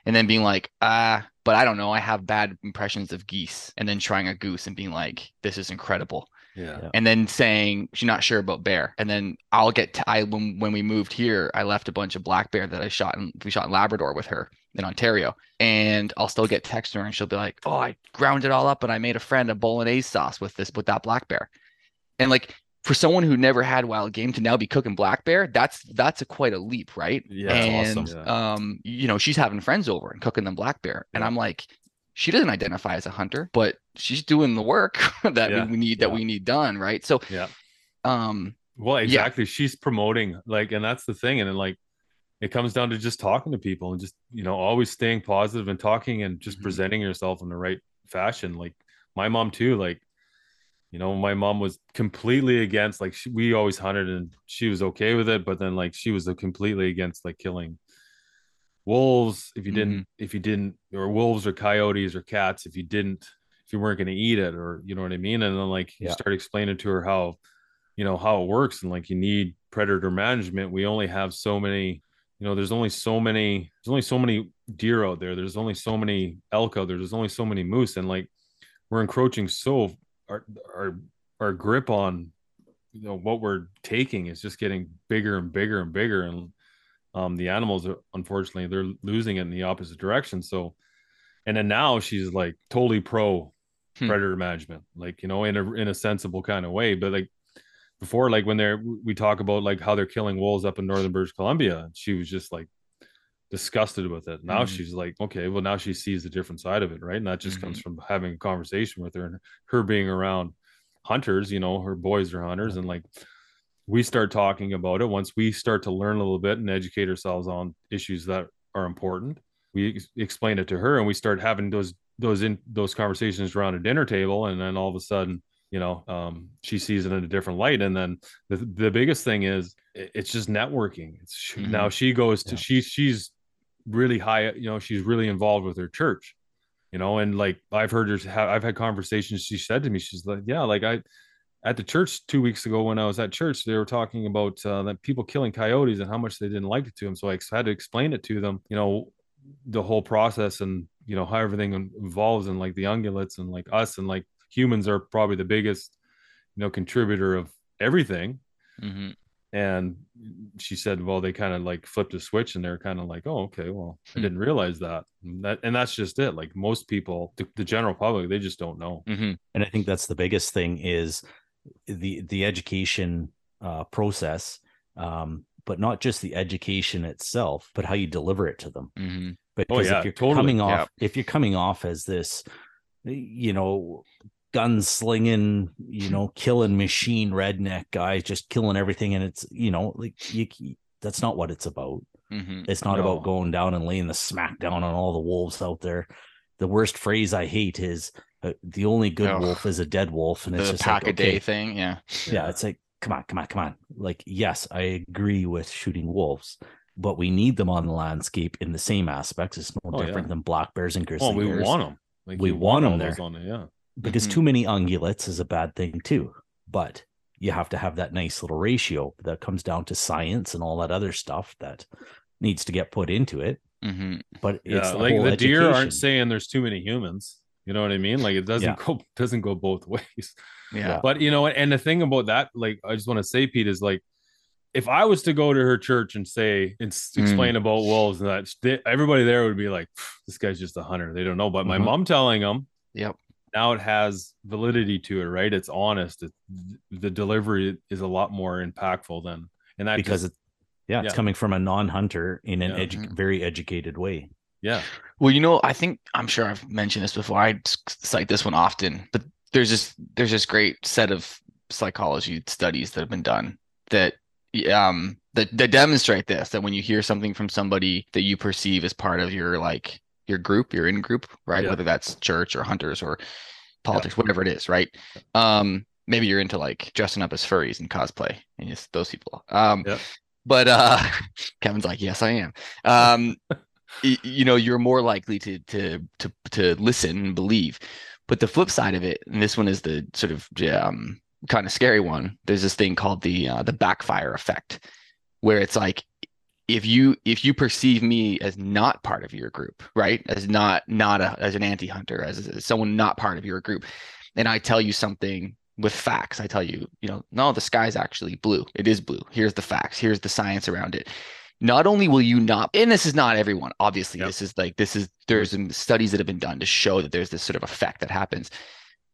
and then being like, ah, but I don't know, I have bad impressions of geese, and then trying a goose and being like, this is incredible, Yeah. Yeah. and then saying she's not sure about bear, and then I'll get to, I when when we moved here, I left a bunch of black bear that I shot and we shot in Labrador with her in Ontario, and I'll still get text her and she'll be like, oh, I ground it all up and I made a friend a bolognese sauce with this with that black bear, and like. For someone who never had wild game to now be cooking black bear, that's that's a quite a leap, right? Yeah, That's and awesome. Yeah. um you know she's having friends over and cooking them black bear and Yeah. i'm like she doesn't identify as a hunter but she's doing the work that Yeah, we, we need that yeah. we need done right so Yeah. um Well, Yeah. exactly. She's promoting like, and that's the thing. And then like, it comes down to just talking to people and just you know always staying positive and talking and just Mhm. presenting yourself in the right fashion. Like my mom too. Like, you know, my mom was completely against. Like she, we always hunted and she was okay with it, but then like she was completely against like killing wolves. If you didn't mm-hmm. if you didn't or wolves or coyotes or cats if you didn't if you weren't going to eat it or you know what i mean? And then like you Yeah. start explaining to her how you know how it works and like you need predator management. We only have so many you know there's only so many there's only so many deer out there. There's only so many elk out there. There's only so many moose. And like we're encroaching so our our our grip on you know what we're taking is just getting bigger and bigger and bigger. And um the animals are unfortunately they're losing it in the opposite direction. So and then now she's like totally pro Hmm. predator management like you know in a in a sensible kind of way. But like before like when they're we talk about like how they're killing wolves up in northern british columbia she was just like disgusted with it. Now Mhm. she's like okay well now she sees the different side of it right? And that just comes from having a conversation with her and her being around hunters you know her boys are hunters and like we start talking about it. Once we start to learn a little bit and educate ourselves on issues that are important we ex- explain it to her and we start having those those in those conversations around a dinner table and then all of a sudden you know um, she sees it in a different light. And then the, the biggest thing is it's just networking. It's she- Mhm. now she goes to Yeah. she she's really high you know she's really involved with her church you know and like i've heard her i've had conversations she said to me she's like yeah like i at the church two weeks ago when I was at church, they were talking about uh, that people killing coyotes and how much they didn't like it to them. So I had to explain it to them, you know, the whole process and you know how everything involves and like the ungulates and like us and like humans are probably the biggest, you know, contributor of everything. mhm. And she said, well, they kind of like flipped a switch and they're kind of like, oh, okay, well, I Hmm. didn't realize that. And that and that's just it. Like most people, the, the general public, they just don't know. Mhm. and i think that's the biggest thing is the the education uh, process um, but not just the education itself but how you deliver it to them Mhm. because yeah, if you're totally. coming off Yeah. if you're coming off as this you know gun slinging you know killing machine redneck guy just killing everything and it's you know like you that's not what it's about Mhm. it's not No. about going down and laying the smack down on all the wolves out there the worst phrase i hate is uh, the only good Ugh. wolf is a dead wolf and it's just pack like, a day okay, thing yeah yeah, it's like, come on, come on, come on. Like, yes, I agree with shooting wolves, but we need them on the landscape in the same aspects. It's no Oh, yeah. different than black bears and grizzly Well, we bears. want them. Like We want, want 'em all those there. It, yeah. Because Mhm. too many ungulates is a bad thing too. But you have to have that nice little ratio that comes down to science and all that other stuff that needs to get put into it. Mhm. But it's Yeah, the like whole the deer aren't saying there's too many humans. You know what I mean? Like it doesn't Yeah. go doesn't go both ways. yeah But you know, and the thing about that, like I just want to say, Pete, is like if I was to go to her church and say and s- Mm. explain about wolves and that, they- everybody there would be like, "This guy's just a hunter. They don't know." But my Mhm. mom telling them, Yep. Now it has validity to it, right? It's honest. It, the delivery is a lot more impactful than, and that because just, it, yeah, it's coming from a non-hunter in an Yeah. edu- Mhm. very educated way. yeah, Well, you know, I think I'm sure I've mentioned this before. I s- cite this one often, but there's this there's this great set of psychology studies that have been done that um that, that demonstrate this that when you hear something from somebody that you perceive as part of your like your group, your in group, right? Yeah. Whether that's church or hunters or politics, whatever it is, right? Um, maybe you're into like dressing up as furries and cosplay, and it's those people. Um, Yeah. but uh, Kevin's like, yes, I am. Um, y- you know, you're more likely to to to to listen and believe. But the flip side of it, and this one is the sort of um, kind of scary one. There's this thing called the uh, the backfire effect, where it's like if you if you perceive me as not part of your group, right, as not not a as an anti-hunter, as, as someone not part of your group, and I tell you something with facts, I tell you, you know, no, the sky's actually blue. It is blue. Here's the facts. Here's the science around it. Not only will you not, and this is not everyone, obviously, Yep. this is like this is there's some studies that have been done to show that there's this sort of effect that happens.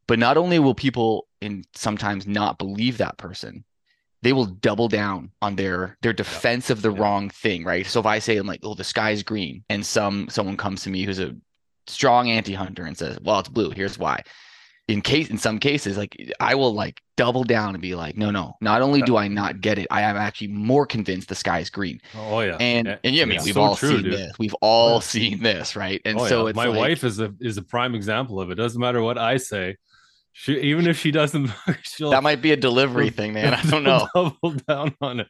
But not only will people in sometimes not believe that person, they will double down on their their defense of the Yeah. wrong thing, right? So if I say I'm like, oh, the sky's green, and some someone comes to me who's a strong anti-hunter and says, well, it's blue. Here's why. In case in some cases, like I will like double down and be like, no, no. Not only do I not get it, I am actually more convinced the sky's green. Oh yeah, And Yeah, and yeah, I mean, we've so all true, seen dude. this. We've all Yeah. seen this, right? And Oh, so yeah. it's my like, wife is a is a prime example of it. Doesn't matter what I say, she even if she doesn't, she'll that might be a delivery thing, man. I don't know. Double down on it.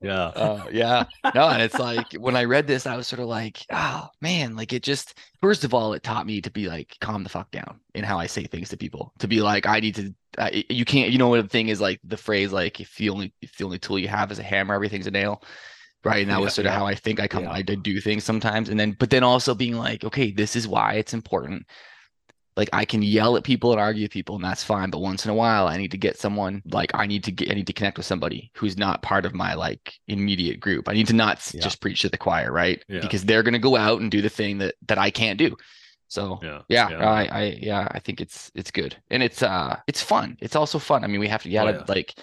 Yeah, Uh, yeah, no, and it's like when I read this, I was sort of like, oh man, like it just first of all, it taught me to be like calm the fuck down in how I say things to people. To be like, I need to, uh, you can't, you know what the thing is like the phrase like if the only if the only tool you have is a hammer, everything's a nail, right? And that Yeah, was sort of how I think I come, Yeah. I did do things sometimes, and then but then also being like, okay, this is why it's important. Like I can yell at people and argue with people, and that's fine. But once in a while, I need to get someone like I need to get I need to connect with somebody who's not part of my like immediate group. I need to not Yeah. just preach to the choir, right? Yeah. Because they're gonna go out and do the thing that that I can't do. So yeah, yeah, I, I yeah, I think it's it's good and it's uh it's fun. It's also fun. I mean, we have to Oh, gotta yeah. like.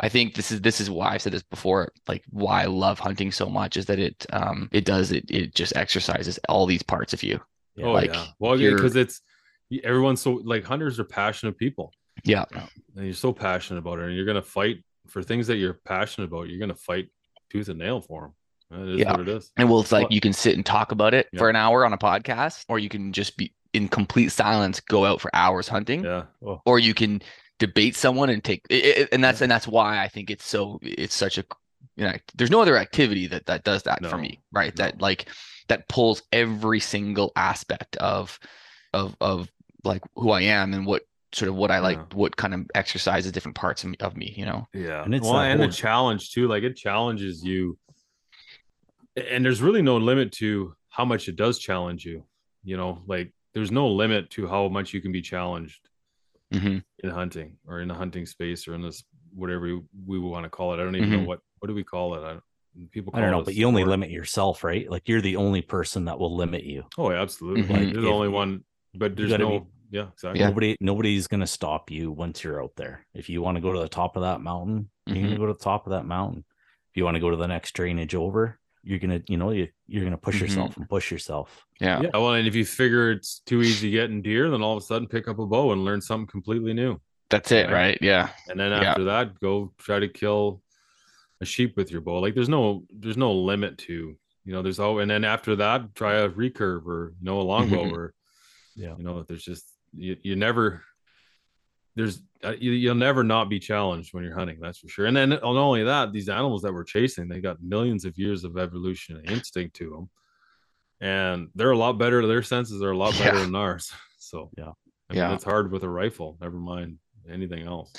I think this is this is why I've said this before. Like why I love hunting so much is that it um it does it it just exercises all these parts of you. Oh like, yeah. Well, you're- because it's everyone's so like hunters are passionate people, Yeah, and you're so passionate about it, and you're gonna fight for things that you're passionate about. You're gonna fight tooth and nail for them. That is Yeah. what it is. And well, it's like you can sit and talk about it Yeah. for an hour on a podcast, or you can just be in complete silence, go out for hours hunting, Yeah. Well, or you can debate someone and take it, it- and that's and that's why I think it's so it's such a you know there's no other activity that that does that for me, right? No. That like that pulls every single aspect of of of like who I am and what sort of what I like, Yeah. what kind of exercises different parts of me, of me, you know? Yeah, And it's well, and the challenge too. Like it challenges you, and there's really no limit to how much it does challenge you. You know, like there's no limit to how much you can be challenged hmm in hunting or in the hunting space or in this whatever we, we want to call it. I don't even know Mhm. what what do we call it. I don't, people. I don't know, but you only sport. limit yourself, right? Like you're the only person that will limit you. Oh, yeah, absolutely. Mhm. Like, you're the If- only one, but there's no. be- yeah, exactly. Yeah. Nobody, nobody's gonna stop you once you're out there. If you want to go to the top of that mountain, you're Mhm. gonna go to the top of that mountain. If you want to go to the next drainage over, you're gonna, you know, you, you're gonna push Mhm. yourself and push yourself. Yeah. Yeah. Well, and if you figure it's too easy getting deer, then all of a sudden pick up a bow and learn something completely new. That's it, Right. right? Yeah. and then Yeah. after that go try to kill a sheep with your bow like there's no there's no limit to you know there's oh and then after that try a recurve or you know a longbow Mhm. or Yeah. you know there's just you, you never there's uh, you, you'll never not be challenged when you're hunting that's for sure and then not only that these animals that we're chasing they got millions of years of evolution and instinct to them and they're a lot better their senses are a lot better Yeah. than ours so Yeah. I mean, Yeah. it's hard with a rifle never mind anything else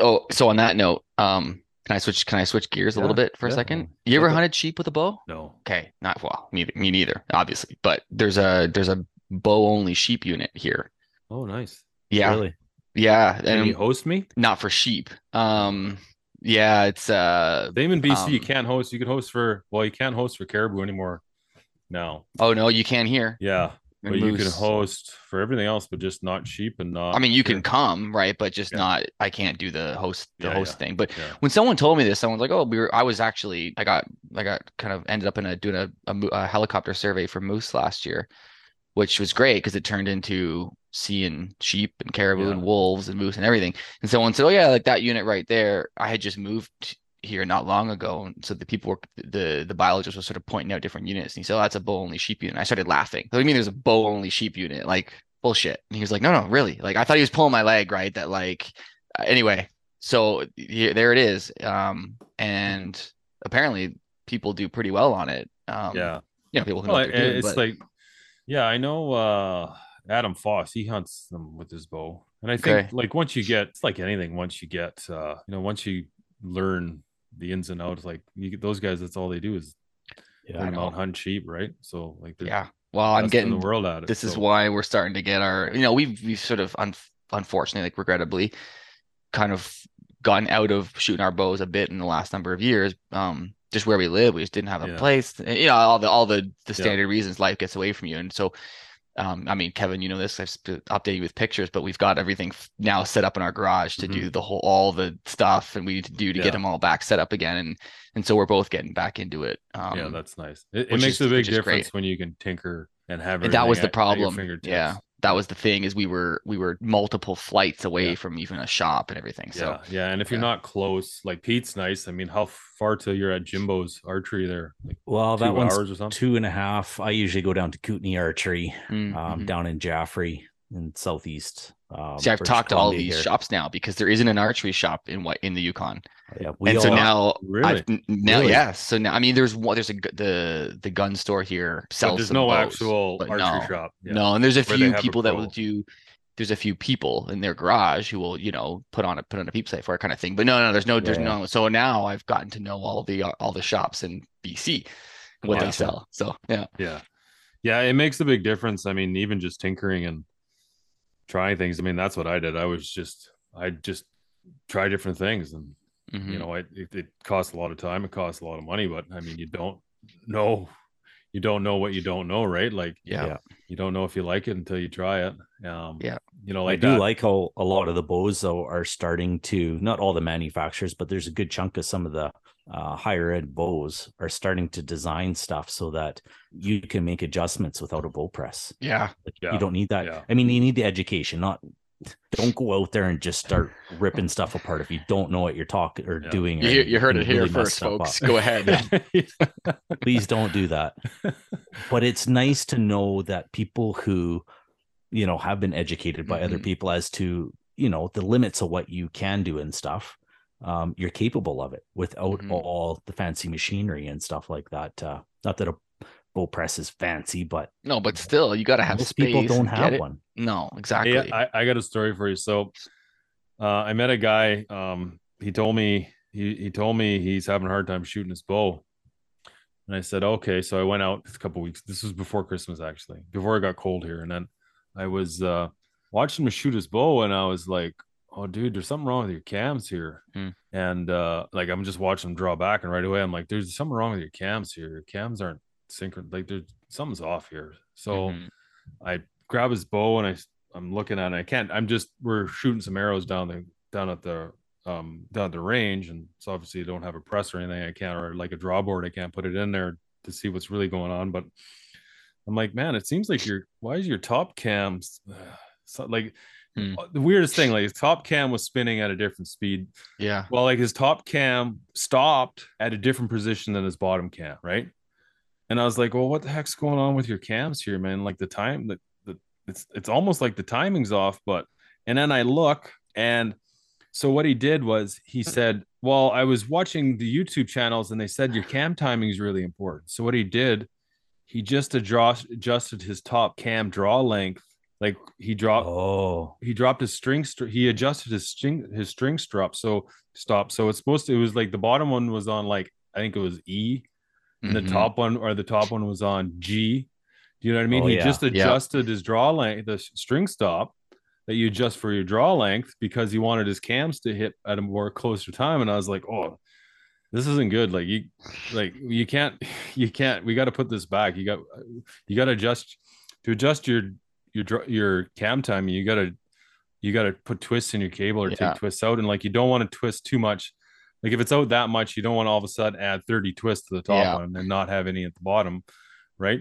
Oh, so on that note, um, can I switch? Can I switch gears a little bit for a second? You ever hunted sheep with a bow? no Okay, not well, neither me neither, obviously. But there's a there's a bow only sheep unit here. oh nice Yeah, Really? yeah, Can you host me? not for sheep. Um, yeah, it's uh. Same in BC, you Um, can't host. You can host for well, you can't host for caribou anymore now. Oh no, you can here. Yeah, And but you can host for everything else, but just not sheep and not. I mean, you can come, right? But just Yeah. not. I can't do the host the Yeah, host yeah. thing. But Yeah. when someone told me this, someone's like, "Oh, we were." I was actually, I got, I got kind of ended up in a doing a, a, a helicopter survey for moose last year, which was great because it turned into seeing sheep and caribou and wolves and moose and everything. And someone said, "Oh yeah, like that unit right there." I had just moved here not long ago, and so the people were the the biologist was sort of pointing out different units, and he said, "Oh, that's a bow only sheep unit." I started laughing. What do you mean there's a bow only sheep unit? Like bullshit. And he was like, "No, no, really." Like I thought he was pulling my leg, right? That like uh, anyway. So here, there it is. Um, and apparently people do pretty well on it. Um, yeah, you know, people can. well, know doing, it's but- like, yeah, I know. uh Adam Foss, he hunts them with his bow, and I think Okay. like once you get, it's like anything. Once you get, uh you know, once you learn the ins and outs, like you get those guys, that's all they do is Yeah, I learn know. out hunt sheep, right? So like, yeah. Well, I'm getting the world out. it. this is why we're starting to get our you know we've we've sort of un, unfortunately like regrettably kind of gotten out of shooting our bows a bit in the last number of years um just where we live we just didn't have a Yeah. place you know all the all the the Yeah. standard reasons life gets away from you and so um i mean kevin you know this i've updated you with pictures but we've got everything now set up in our garage to do the whole all the stuff and we need to do to Mm-hmm. Yeah. get them all back set up again and and so we're both getting back into it um yeah, that's nice. It, it makes is- a big difference when you can tinker and have. And that was the at- at your problem. Yeah, that was the thing is we were we were multiple flights away Yeah. from even a shop and everything. So yeah, yeah, and if you're yeah. not close, like Pete's nice. I mean, how far till you're at Jimbo's archery there? Like Well, two that one's hours or something. two and a half. I usually go down to Kootenay Archery, mm, um, mhm. down in Jaffray in southeast. Um, see, I've British talked to all these here. shops now because there isn't an archery shop in what in the Yukon, Yeah, we and so now Really? I've, now Really? yeah, so now I mean there's one there's a the the gun store here But sells there's no bows, actual archery no, shop. Yeah. No, and there's a Where few have a people that will do. There's a few people in their garage who will, you know, put on a put on a peep sight for it kind of thing. But no, no, there's no, there's Yeah. no. So now I've gotten to know all the uh, all the shops in BC, what they sell. So yeah, Yeah. Yeah, it makes a big difference. I mean, even just tinkering and trying things. I mean, that's what I did. I was just I just try different things and Mhm. you know, it, it it costs a lot of time, it costs a lot of money, but I mean, you don't know you don't know what you don't know, right? Like yeah, Yeah. you don't know if you like it until you try it. Um Yeah. you know, I do that. like how a lot of the bows though are starting to not all the manufacturers, but there's a good chunk of some of the uh, higher end bows are starting to design stuff so that you can make adjustments without a bow press. yeah, Like, Yeah, You don't need that. yeah. I mean, you need the education, not don't go out there and just start ripping stuff apart if you don't know what you're talking or Yeah. doing. you, or you heard it here really mess first, folks. up. Go ahead. Please don't do that. But it's nice to know that people who, you know, have been educated by other Mhm. people as to, you know, the limits of what you can do and stuff. Um, you're capable of it without Mhm. all the fancy machinery and stuff like that. Uh, not that a bow press is fancy, but no, but still, you got to have most space. people don't have it. one. No, exactly. Hey, I, I got a story for you. So uh, I met a guy. Um, he told me he, he told me he's having a hard time shooting his bow. And I said, okay. So I went out a couple weeks. This was before Christmas, actually, before it got cold here. And then I was uh, watching him shoot his bow, and I was like, oh, dude, there's something wrong with your cams here. Hmm. And uh, like, I'm just watching him draw back, and right away, I'm like, there's something wrong with your cams here. Your cams aren't synchronous. Like, there's something's off here. So. Mhm. I grab his bow and I I'm looking at it. I can't. I'm just we're shooting some arrows down the down at the um down at the range, and so obviously I don't have a press or anything. I can't or like a draw board. I can't put it in there to see what's really going on. But I'm like, man, it seems like your why is your top cams so, like Hmm. the weirdest thing? Like his top cam was spinning at a different speed. Yeah. Well, like his top cam stopped at a different position than his bottom cam, right? And I was like, well, what the heck's going on with your cams here, man? Like the time that the it's it's almost like the timing's off, but and then I look and so what he did was he said, Well, I was watching the YouTube channels and they said your cam timing is really important. So what he did, he just adjust, adjusted his top cam draw length. Like he dropped Oh, he dropped his string str- he adjusted his string his string strap so stop so it's supposed to it was like the bottom one was on like i think it was e and Mhm. the top one or the top one was on g. Do you know what i mean? Oh, he yeah. just adjusted his draw length the string stop that you adjust for your draw length because he wanted his cams to hit at a more closer time and i was like oh this isn't good. Like you like you can't you can't we got to put this back. You got you got to adjust to adjust your your your cam timing you got to you got to put twists in your cable or Yeah. take twists out and like you don't want to twist too much like if it's out that much you don't want to all of a sudden add 30 twists to the top Yeah. one and not have any at the bottom right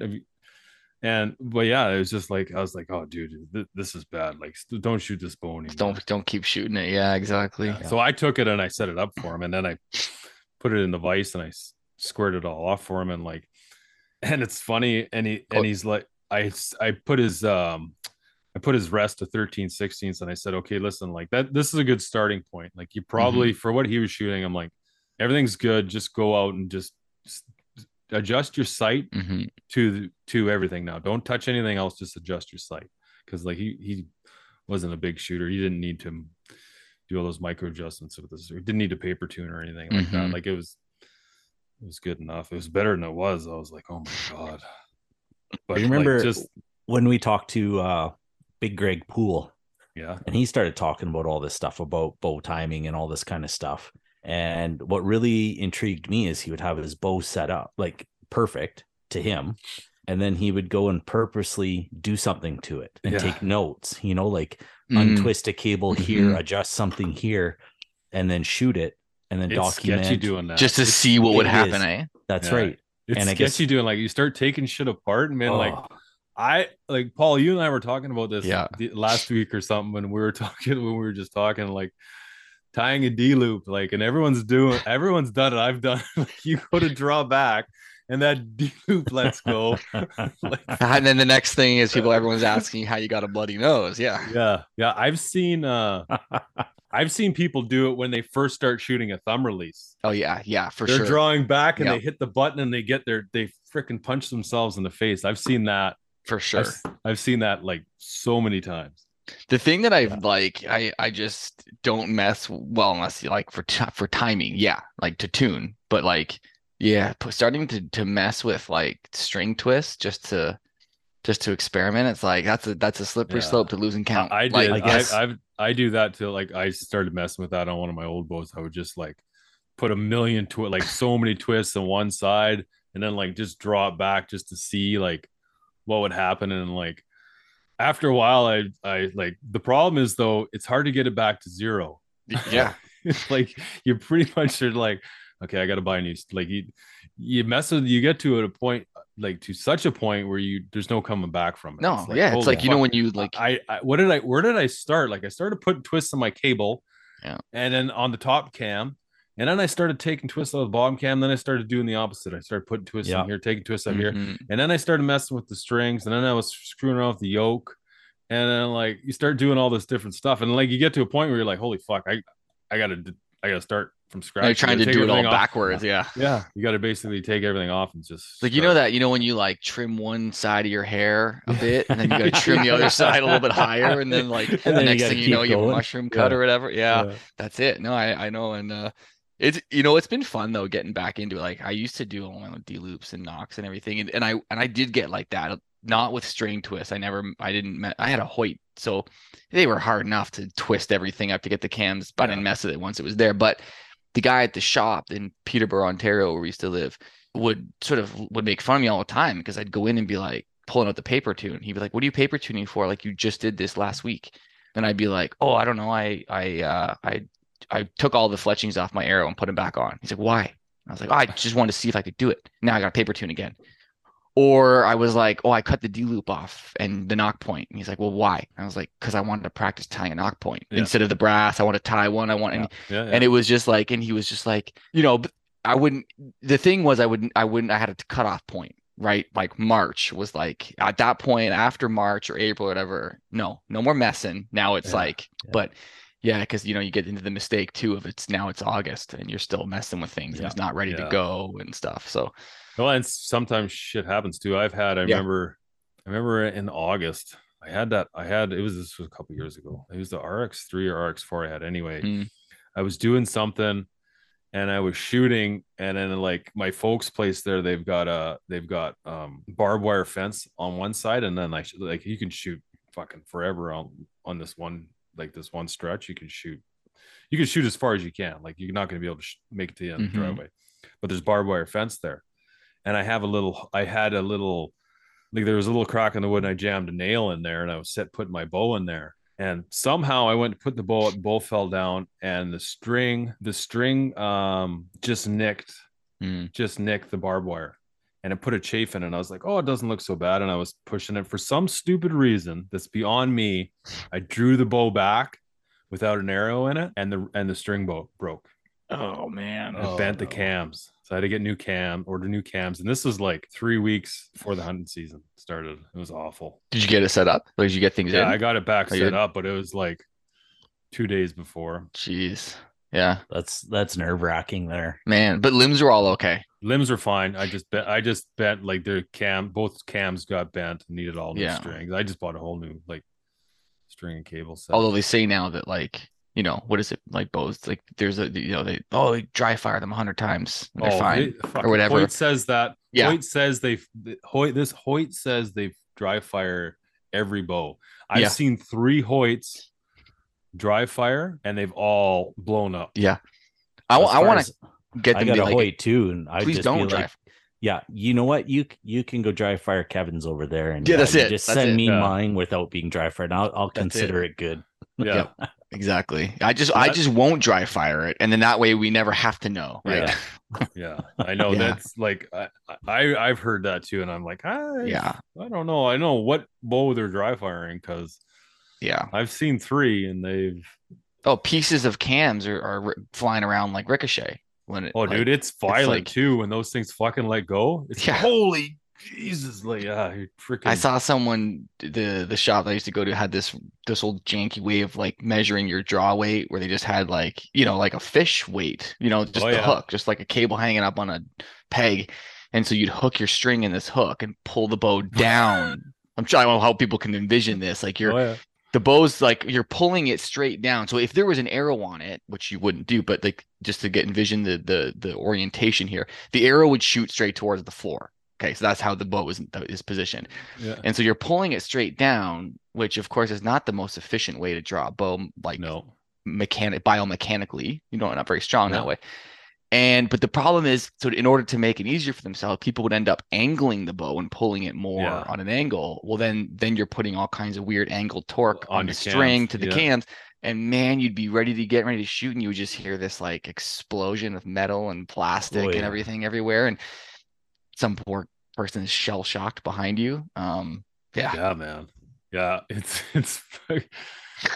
and but yeah it was just like i was like oh dude th- this is bad like st- don't shoot this bone Don't don't keep shooting it. Yeah, exactly. so I took it and I set it up for him, and then I put it in the vise and i squared it all off for him and like and it's funny and he and he's like I I put his um I put his rest to 13 16 and I said okay listen like that this is a good starting point like you probably for what he was shooting I'm like everything's good just go out and just adjust your sight hmm to to everything now don't touch anything else just adjust your sight because like he he wasn't a big shooter he didn't need to do all those micro adjustments with this. It didn't need a paper tune or anything like that. Mhm. Like it was, it was good enough. It was better than it was. I was like, oh my god. But you like, remember just when we talked to uh, Big Greg Poole, yeah, and he started talking about all this stuff about bow timing and all this kind of stuff. And what really intrigued me is he would have his bow set up like perfect to him, and then he would go and purposely do something to it and Yeah. take notes. You know, like Mm. untwist a cable here, Mhm. adjust something here, and then shoot it, and then it's document. sketchy doing that. just to It's- see what would happen, is. eh? That's Yeah. right. It's and I guess- doing like you start taking shit apart man, like Oh, I like Paul, you and I were talking about this Yeah. last week or something when we were talking when we were just talking like tying a D loop, like and everyone's doing everyone's done it. I've done it. like you go to draw back and that D loop lets go. like, And then the next thing is people, everyone's asking how you got a bloody nose. Yeah. yeah, yeah. I've seen uh I've seen people do it when they first start shooting a thumb release. Oh yeah, yeah, for sure. They're drawing back and Yep. they hit the button and they get their they freaking punch themselves in the face. I've seen that. for sure. I've, I've seen that like so many times. The thing that I've Yeah. like, I I just don't mess well unless you like for t- for timing, yeah, like to tune, but like yeah, starting to to mess with like string twists just to just to experiment. It's like that's a that's a slippery Yeah. slope to losing count. I, I Like, did. I I, I've I do that till like I started messing with that on one of my old boats. I would just like put a million to it, like so many twists on one side, and then like just draw it back just to see like what would happen. And like after a while, I I like the problem is though it's hard to get it back to zero. yeah, It's like you pretty much are like, okay, I got to buy a new. Like you, you mess with, you get to a point like to such a point where you there's no coming back from it. no, like, yeah, it's like you know when you like I, I what did I where did I start? Like I started putting twists on my cable, Yeah. and then on the top cam, and then I started taking twists on the bottom cam. Then I started doing the opposite. I started putting twists Yeah. on here, taking twists on here, mhm, and then I started messing with the strings, and then I was screwing off the yoke, and then like you start doing all this different stuff, and like you get to a point where you're like, holy fuck, I I gotta I gotta start from scratch. you're trying gotta do it all off. backwards, yeah. Yeah, you got to basically take everything off and just Like you know that you know when you like trim one side of your hair a bit and then you got to trim the other side a little bit higher and then like And the then next gotta thing you know keep you have a mushroom cut Yeah. or whatever. Yeah, Yeah. that's it. No, I I know and uh it's you know it's been fun though getting back into it. Like I used to do all my D loops and nocks and everything and, and I and I did get like that not with string twists. I never I didn't I had a Hoyt so they were hard enough to twist everything up to get the cams but I didn't mess with it once it was there. But the guy at the shop in Peterborough, Ontario, where we used to live, would sort of would make fun of me all the time because I'd go in and be like pulling out the paper tune. He'd be like, "What are you paper tuning for? Like you just did this last week." Then I'd be like, "Oh, I don't know. I I uh, I I took all the fletchings off my arrow and put them back on." He's like, "Why?" I was like, oh, "I just wanted to see if I could do it." Now I got paper tune again. Or I was like, "Oh, I cut the D loop off and the nock point." And he's like, "Well, why?" I was like, "Because I wanted to practice tying a nock point Yeah. instead of the brass. I want to tie one. I want." And Yeah, yeah. and it was just like and he was just like you know i wouldn't the thing was i wouldn't i wouldn't i had a cutoff point right like march was like at that point after march or april or whatever no no more messing now it's Yeah, like yeah. but yeah because you know you get into the mistake too of it's now it's august and you're still messing with things and it's not ready to go and stuff so Well, and sometimes shit happens too. I've had, I Yeah. remember, I remember in August, I had that, I had, it was, this was a couple years ago. It was the RX3 or RX4 I had anyway. Mm. I was doing something and I was shooting, and then like my folks' place there, they've got a, they've got um barbed wire fence on one side, and then like, like you can shoot fucking forever on, on this one, like this one stretch. You can shoot, you can shoot as far as you can. Like you're not going to be able to sh- make it to the end of Mhm. the driveway, but there's barbed wire fence there and I have a little, I had a little, like there was a little crack in the wood, and I jammed a nail in there, and I was set putting my bow in there, and somehow I went to put the bow, the bow fell down, and the string, the string, um, just nicked, Mm. just nicked the barbed wire, and it put a chafe in it. And I was like, oh, it doesn't look so bad, and I was pushing it for some stupid reason that's beyond me. I drew the bow back without an arrow in it, and the and the string bow broke. Oh man. I bent the oh, cams. So I had to get new cam, order new cams. And this was like three weeks before the hunting season started. It was awful. Did you get it set up? Or did you get things Yeah, in? I got it back Oh, set did? up, but it was like two days before. Jeez. Yeah, That's that's nerve wracking there. man. But limbs were all okay. Limbs are fine. I just bet I just bent like their cam both cams got bent and needed all new Yeah. strings. I just bought a whole new like string and cable set. Although they say now that like you know what is it like bows like there's a you know they oh they dry fire them a hundred times and they're Oh, fine. they- fucking whatever. Hoyt says that. Yeah. Hoyt says they've Hoyt this Hoyt says they've dry fire every bow. I've Yeah. seen three Hoyts dry fire and they've all blown up. Yeah. I, I want to get I them to got be a like, Hoyt too, and I please just don't be drive. like, yeah, you know what? You you can go dry fire Kevin's over there, and Yeah, that's you it. Just That's send it. me Yeah. mine without being dry fired. and I'll I'll That's it. consider it, good. Yeah. exactly. I just I just won't dry fire it, and then that way we never have to know, right? Yeah. I know Yeah. that's like I, I I've heard that too, and I'm like, I, Yeah. I don't know. I know what bow they're dry firing because Yeah. I've seen three and they've Oh, pieces of cams are, are flying around like ricochet when it. oh like, dude, it's violent like- too when those things fucking let go. It's Yeah. holy Jesus, like yeah, freaking I saw someone the the shop that I used to go to had this this old janky way of like measuring your draw weight where they just had like you know like a fish weight you know just Oh, the yeah. hook just like a cable hanging up on a peg and so you'd hook your string in this hook and pull the bow down. I'm trying to how people can envision this like you're Oh, yeah. The bow's like you're pulling it straight down. So if there was an arrow on it, which you wouldn't do, but like just to get envision the the the orientation here, the arrow would shoot straight towards the floor. Okay, so that's how the bow is is positioned. yeah. And so you're pulling it straight down, which of course is not the most efficient way to draw a bow, like No. mechanic biomechanically. You know, not very strong Yeah. that way. And but the problem is, so in order to make it easier for themselves, people would end up angling the bow and pulling it more Yeah. on an angle. Well, then then you're putting all kinds of weird angled torque On on, the string cams, to the yeah. cams. And man, you'd be ready to get ready to shoot, and you would just hear this like explosion of metal and plastic Oh, and everything everywhere. And some poor person is shell shocked behind you. Um, yeah, Yeah, man. Yeah, it's it's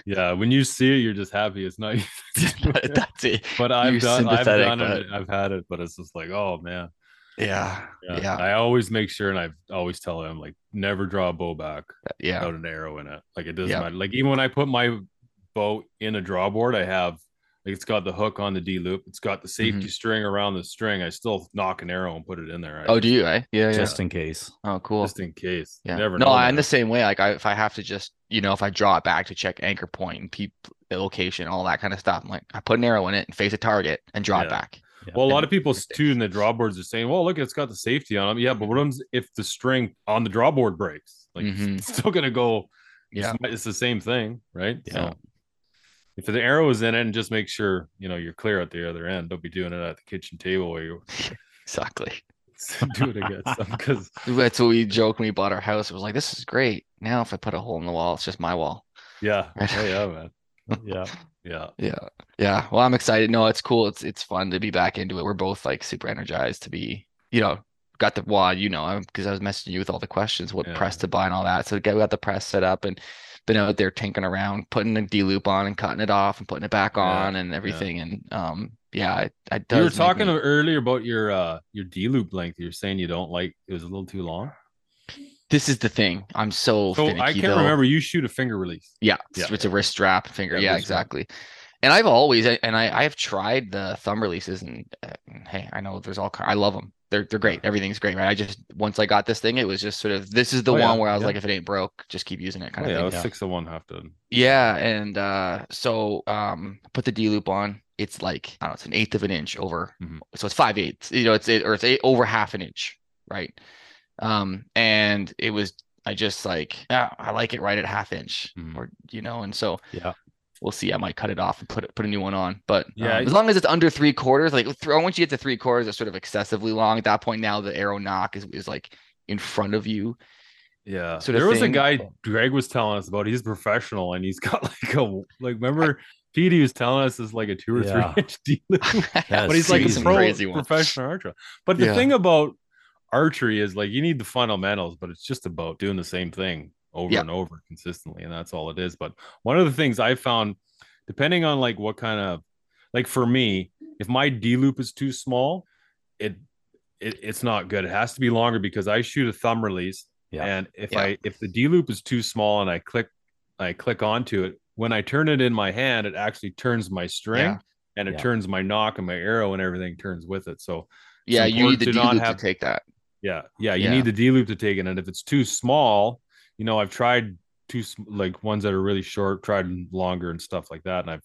yeah. When you see it, you're just happy it's not. that's it. but I've You're done, I've done but- it. I've had it, but it's just like, oh man. Yeah, Yeah. yeah, I always make sure, and I always tell them like, never draw a bow back uh, yeah. without an arrow in it. Like it doesn't Yeah. matter. Like even when I put my bow in a draw board, I have like it's got the hook on the D loop. It's got the safety string around the string. I still nock an arrow and put it in there. I Mm-hmm. Oh, do you? Eh? Yeah, yeah. Just in case. oh, cool. just in case. Yeah. Never no, know, I'm man. the same way. Like I, if I have to just, you know, if I draw it back to check anchor point and peep the location, all that kind of stuff, I'm like, I put an arrow in it and face a target and draw Yeah. it back. Well, a lot of people too in the draw boards are saying, "Well, look, it's got the safety on them." Yeah, but what happens if the string on the draw board breaks? Like, Mhm. it's still gonna go. Yeah. it's, it's the same thing, right? Yeah. So, if the arrow is in it, and just make sure you know you're clear at the other end. Don't be doing it at the kitchen table where you Exactly. do it again because That's what we joked when we bought our house. It was like, this is great. Now, if I put a hole in the wall, it's just my wall. yeah, oh yeah, man, Yeah. yeah, Yeah. Yeah. Well, I'm excited. No, it's cool. It's it's fun to be back into it. We're both like super energized to be, you know, got the well, you know, because I was messaging you with all the questions, what Yeah. press to buy and all that. So we got the press set up and been out there tinkering around, putting a D loop on and cutting it off and putting it back Yeah, on and everything. And um, yeah, I, does. you were talking me- earlier about your uh your D loop length. You're saying you don't like it was a little too long. This is the thing. I'm so, So finicky, I can't though. remember. You shoot a finger release. Yeah, Yeah. it's, it's a wrist strap finger. Yeah, Yeah, wrist strap. exactly. And I've always and I I have tried the thumb releases and uh, hey, I know there's all I love them. They're they're great. Everything's great, right? I just once I got this thing, it was just sort of this is the Oh, yeah, one where I was yeah. like, if it ain't broke, just keep using it, kind Oh, of yeah, thing. it was yeah. six to one half done. Yeah, and uh so um put the D loop on. It's like I don't know, it's an eighth of an inch over. Mhm. So it's five eighths. You know, it's it, or it's eight, over half an inch, right? Um, and it was I just like yeah, I like it right at half inch, Mhm. or you know, and so Yeah. We'll see. I might cut it off and put it put a new one on. But Yeah, yeah, I- as long as it's under three quarters, like th- once you get to three quarters, it's sort of excessively long. At that point, now the arrow nock is is like in front of you. Yeah, sort of there was thing. a guy oh. Greg was telling us about. He's professional and he's got like a like. Remember, Petey was telling us is like a two or Yeah. three inch D but he's like a pro crazy professional archer. But the Yeah. thing about archery is like you need the fundamentals, but it's just about doing the same thing over Yeah. and over consistently, and that's all it is. But one of the things I found, depending on like what kind of like for me, if my D loop is too small, it, it it's not good. It has to be longer because I shoot a thumb release, Yeah. and if Yeah. I if the D loop is too small and I click I click onto it, when I turn it in my hand, it actually turns my string and it turns my nock and my arrow and everything turns with it. So Yeah, you need the to D loop have- to take that. yeah, yeah, you need the D loop to take it, and if it's too small, you know, I've tried two like ones that are really short, tried longer and stuff like that, and I've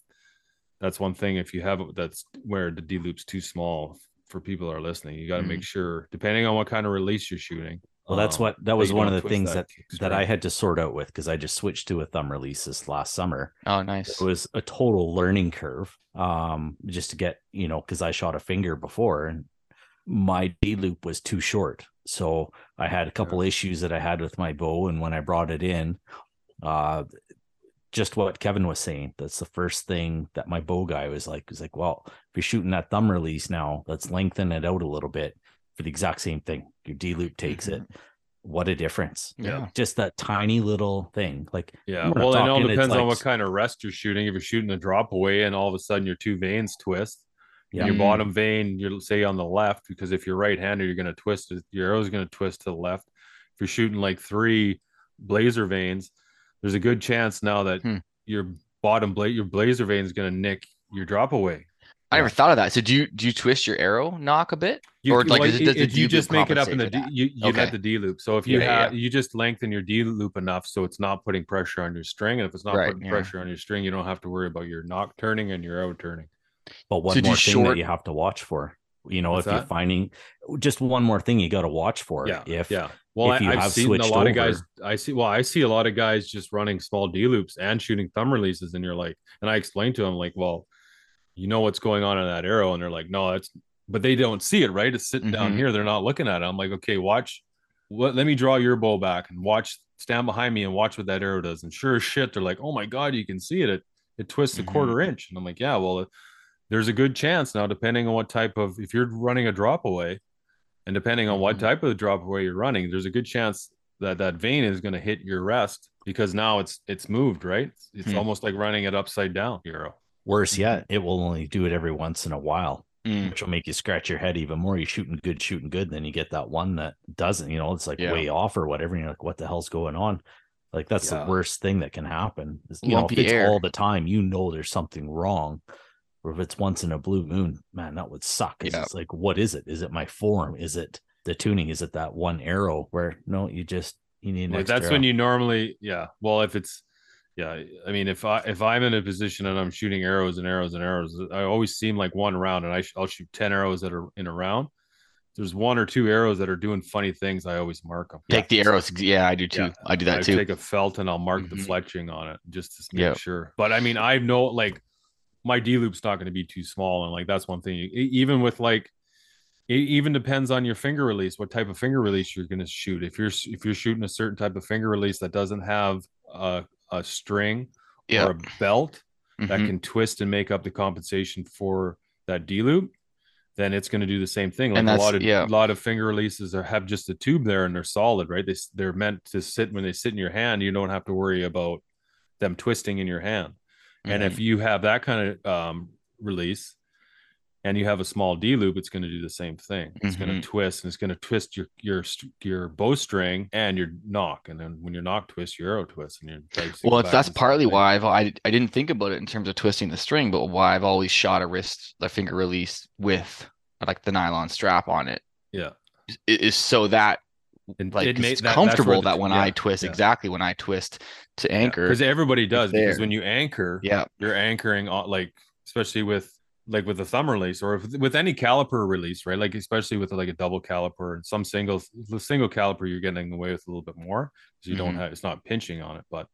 that's one thing if you have it that's where the D loop's too small for people that are listening, you got to Mm. make sure depending on what kind of release you're shooting. Well, that's um, what that was one of the things that kick that I had to sort out with because I just switched to a thumb release this last summer. Oh, nice. It was a total learning curve, um, just to get you know because I shot a finger before and my D loop was too short, so I had a couple issues that I had with my bow, and when I brought it in, uh, just what Kevin was saying. That's the first thing that my bow guy was like. Was like, well, if you're shooting that thumb release now, let's lengthen it out a little bit for the exact same thing. Your D loop takes it. What a difference! Yeah. Just that tiny little thing. Like, Yeah, well, it all depends on like- what kind of rest you're shooting. If you're shooting a drop away and all of a sudden your two veins twist, Yeah. your Mm. bottom vane, you'll say on the left, because if you're right handed, you're going to twist it. Your arrow's going to twist to the left. If you're shooting like three blazer vanes, there's a good chance now that Hmm. your bottom blade, your blazer vane is going to nick your drop away. I never thought of that. So do you do you twist your arrow nock a bit? You, Or, like, well, does it- does the you just make it up in the D, for you, you Okay. get the D loop. So if you Yeah, yeah, you just lengthen your D loop enough so it's not putting pressure on your string, and if it's not Right, putting yeah. pressure on your string, you don't have to worry about your nock turning and your arrow turning. But one So more thing short- that you have to watch for, you know, What's if you're finding just one more thing you got to watch for. Yeah, if yeah. Well, if I, you I've have seen a lot of guys. I see. Well, I see a lot of guys just running small D loops and shooting thumb releases, and you're like, and I explained to them like, well, you know what's going on in that arrow, and they're like, no, that's, but they don't see it, right? It's sitting down Mhm. here. They're not looking at it. I'm like, okay, watch. What? Let me draw your bow back and watch. Stand behind me and watch what that arrow does. And sure as shit, they're like, oh my god, you can see it. It it twists Mhm. a quarter inch, and I'm like, yeah, well. There's a good chance now, depending on what type of if you're running a drop away, and depending on what Mhm. type of drop away you're running, there's a good chance that that vane is going to hit your rest because now it's it's moved, right? It's Hmm. almost like running it upside down, hero. worse yet, it will only do it every once in a while, Mm. which will make you scratch your head even more. You're shooting good, shooting good, then you get that one that doesn't. You know, it's like Yeah. way off or whatever. And you're like, what the hell's going on? Like that's Yeah. the worst thing that can happen. is, You know, if it's air. all the time, you know there's something wrong. Or if it's once in a blue moon, man, that would suck. Yeah. It's like, what is it? Is it my form? Is it the tuning? Is it that one arrow where no, you just you need an Like, extra that's when you normally, yeah. Well, if it's, yeah, I mean, if I if I'm in a position and I'm shooting arrows and arrows and arrows, I always seem like one round, and I sh- I'll shoot ten arrows that are in a round. There's one or two arrows that are doing funny things. I always mark them. Take the arrows. Yeah, I do too. Yeah. I do that I too. take a felt and I'll mark the Mhm. fletching on it just to make Yep. sure. But I mean, I know like my D loop's not going to be too small, and like that's one thing. Even with like, it even depends on your finger release, what type of finger release you're going to shoot. If you're if you're shooting a certain type of finger release that doesn't have a, a string Yeah. or a belt that Mhm. can twist and make up the compensation for that D loop, then it's going to do the same thing. Like a lot of yeah. a lot of finger releases are, have just a tube there and they're solid, right? They they're meant to sit when they sit in your hand. You don't have to worry about them twisting in your hand. And Mhm. if you have that kind of um, release and you have a small D loop, it's going to do the same thing. It's going Mhm. to twist and it's going to twist your your your bowstring and your nock. And then when your nock twists, your arrow twists, and you're Well, it's, that's to the same partly why I've I, I didn't think about it in terms of twisting the string, but why I've always shot a wrist, a finger release with like the nylon strap on it Yeah. is so that And like it it's that- comfortable that when yeah, I twist yeah. exactly when I twist to anchor. because everybody does because when you anchor, Yeah. you're anchoring on like especially with like with the thumb release or if, with any caliper release, right? Like especially with like a double caliper and some singles, the single caliper you're getting away with a little bit more because you don't Mhm. have it's not pinching on it, but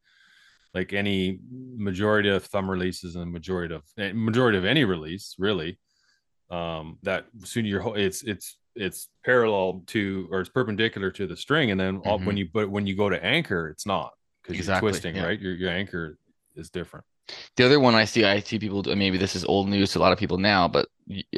like any majority of thumb releases and majority of eh, majority of any release really um that soon your whole it's it's it's parallel to or it's perpendicular to the string and then all, when you but when you go to anchor it's not because Mm-hmm. Exactly, you're twisting yeah. right your, your anchor is different The other one I see, I see people. do- Maybe this is old news to a lot of people now, but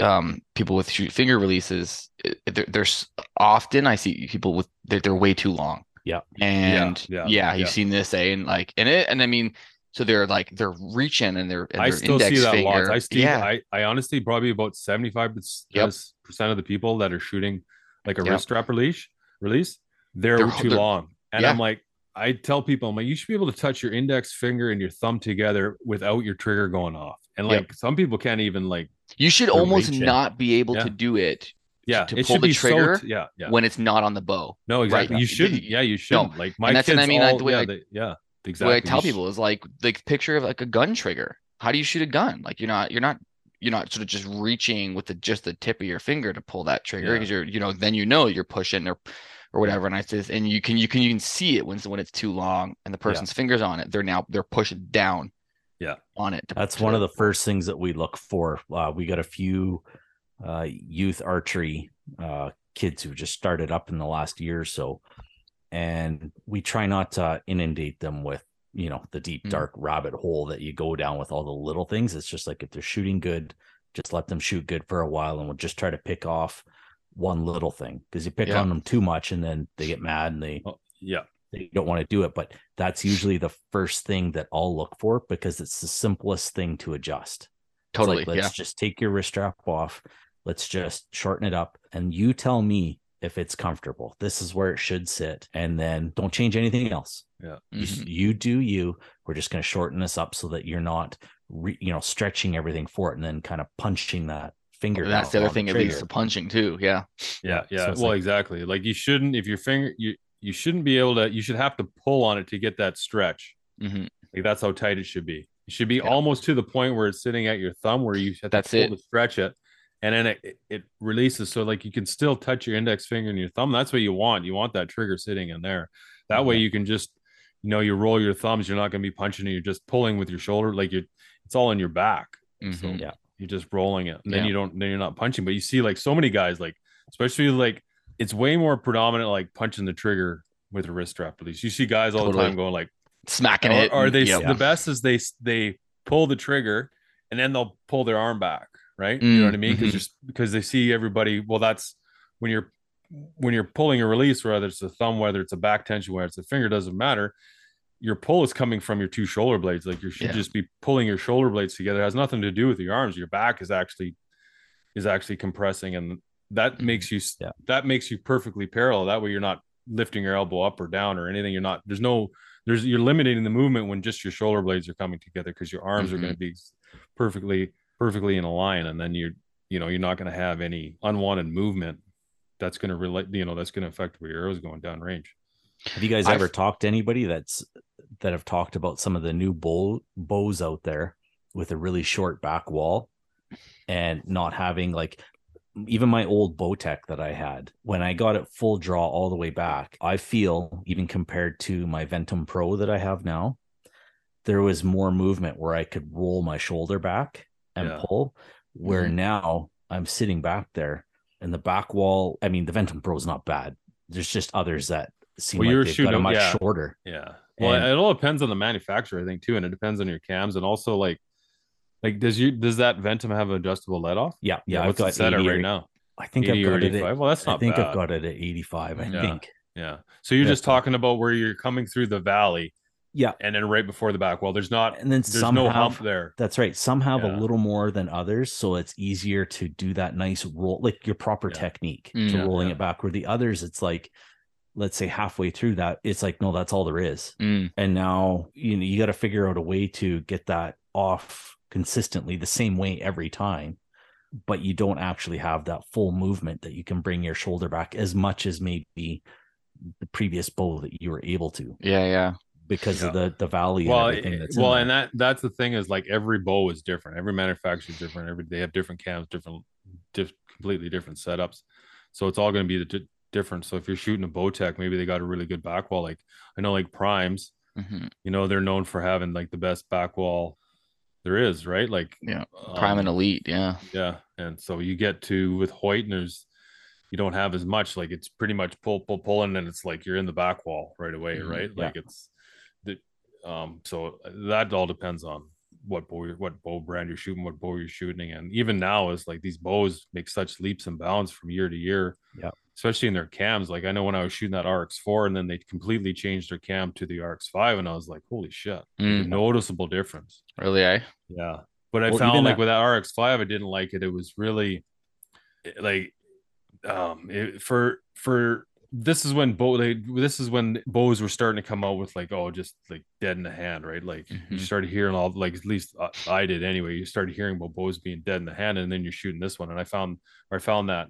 um, people with shoot finger releases, there- there's often I see people with they're, they're way too long. Yeah. And yeah, yeah, you've yeah. seen this, eh? And like, and it, and I mean, So they're like they're reaching and they're and I their still index see that finger. lots. I still, yeah, I, I honestly probably about 75 Yep. percent of the people that are shooting like a Yep. wrist strap release release, they're, They're- too they're- long. And yeah. I'm like, I tell people, I'm like, you should be able to touch your index finger and your thumb together without your trigger going off. And Yep. like some people can't even like, you should almost not be able Yeah. to do it yeah, to pull the trigger so, yeah, yeah. when it's not on the bow. No, exactly. Right. You shouldn't. Yeah, you shouldn't. like my that's kids what I mean, all, yeah, I- they, yeah, exactly. way I tell people is like the picture of like a gun trigger. How do you shoot a gun? Like you're not you're not you're not sort of just reaching with the just the tip of your finger to pull that trigger Yeah. because you're you know then you know you're pushing or or whatever. And I says and you can you can you can see it when when it's too long and the person's fingers on it. They're now they're pushing down. Yeah. On it. to- That's to- one of the first things that we look for. Uh, we got a few uh, youth archery uh, kids who just started up in the last year or so, and we try not to inundate them with you know the deep Mm. dark rabbit hole that you go down with all the little things. It's just like if they're shooting good, just let them shoot good for a while, and we'll just try to pick off one little thing because you pick Yeah. on them too much, and then they get mad and they Oh, yeah. they don't want to do it. But that's usually the first thing that I'll look for because it's the simplest thing to adjust. Totally. Like, let's yeah. just take your wrist strap off. Let's just shorten it up. And you tell me if it's comfortable. This is where it should sit. And then don't change anything else. You, Mhm. you do you. We're just going to shorten this up so that you're not, re, you know, stretching everything for it and then kind of punching that finger. That's the other on thing it leads trigger. to punching too. Yeah. Yeah, yeah. it's well, like- exactly. Like you shouldn't if your finger you you shouldn't be able to you should have to pull on it to get that stretch. hmm Like that's how tight it should be. It should be Yeah. almost to the point where it's sitting at your thumb where you have to That's pull it. to stretch it. And then it, it, releases so like you can still touch your index finger and your thumb. That's what you want. You want that trigger sitting in there. That way you can just you know you roll your thumbs. You're not going to be punching it. You're just pulling with your shoulder. Like you it's all in your back. So Mhm. Yeah. you're just rolling it. And then Yeah. you don't then you're not punching. But you see like so many guys like especially like it's way more predominant like punching the trigger with a wrist strap release. You see guys all the time going like Smacking or, it. or and- they yep. the best is they they pull the trigger and then they'll pull their arm back, right? you know what I mean? Because Mhm. just because they see everybody. Well, that's when you're when you're pulling a release, whether it's a thumb, whether it's a back tension, whether it's a finger, doesn't matter. Your pull is coming from your two shoulder blades. Like you should Yeah. just be pulling your shoulder blades together. It has nothing to do with your arms. Your back is actually is actually compressing, and that Mhm. makes you Yeah. that makes you perfectly parallel. That way, you're not lifting your elbow up or down or anything. You're not. There's no there's you're limiting the movement when just your shoulder blades are coming together because your arms are Mhm. going to be perfectly perfectly in a line and then you're you know you're not going to have any unwanted movement that's going to relate you know that's going to affect where your arrows going down range. Have you guys I've- ever talked to anybody that's that have talked about some of the new bow bows out there with a really short back wall and not having like even my old Bowtech that I had when I got it full draw all the way back, I feel even compared to my Ventum Pro that I have now, there was more movement where I could roll my shoulder back and Yeah. pull. Where Mhm. now I'm sitting back there and the back wall. I mean, the Ventum Pro is not bad. There's just others that seem Well, like you were they've shooting got a much yeah. shorter. yeah well And- it all depends on the manufacturer i think too and it depends on your cams and also like like does you does that ventum have an adjustable let off Yeah, yeah. I've what's it got set at 80 right now I think I've got it. 85 At, well that's not I think bad. I've got it at 85. I Yeah. think. yeah so you're Yeah. just talking about where you're coming through the valley Yeah, and then right before the back well there's not and then there's some no have, hump there That's right. Some have Yeah. a little more than others, so it's easier to do that nice roll, like your proper Yeah. technique Mm. to Yeah, rolling yeah. it back. Where the others, it's like, let's say halfway through that, it's like, no, that's all there is. Mm, And now you know you got to figure out a way to get that off consistently the same way every time, but you don't actually have that full movement that you can bring your shoulder back as much as maybe the previous bow that you were able to yeah, yeah. Because of the the valley well, and everything that's well, and that that's the thing is like every bow is different. Every manufacturer is different. Every they have different cams, different, diff, completely different setups. So it's all going to be the di- different. So if you're shooting a Bowtech, maybe they got a really good back wall. Like I know, like Primes, hmm you know, they're known for having like the best back wall there is, right? Like Yeah. Prime um, and elite. Yeah. yeah, and so you get to with Hoyt, and there's you don't have as much. Like it's pretty much pull, pull, pull, and then it's like you're in the back wall right away, Mhm, right? yeah. Like it's the um. So that all depends on what bow, what bow brand you're shooting, what bow you're shooting, and even now is like these bows make such leaps and bounds from year to year. Yeah. especially in their cams. Like I know when I was shooting that RX4 and then they completely changed their cam to the RX5 and I was like, holy shit, Mm. noticeable difference. Really, eh? Yeah. But I Well, found like that- with that RX5, I didn't like it. It was really like um it, for for this is when bow like, this is when bows were starting to come out with like oh just like dead in the hand right like you Mhm. started hearing all like at least uh, I did anyway you started hearing about bows being dead in the hand and then you're shooting this one and I found or I found that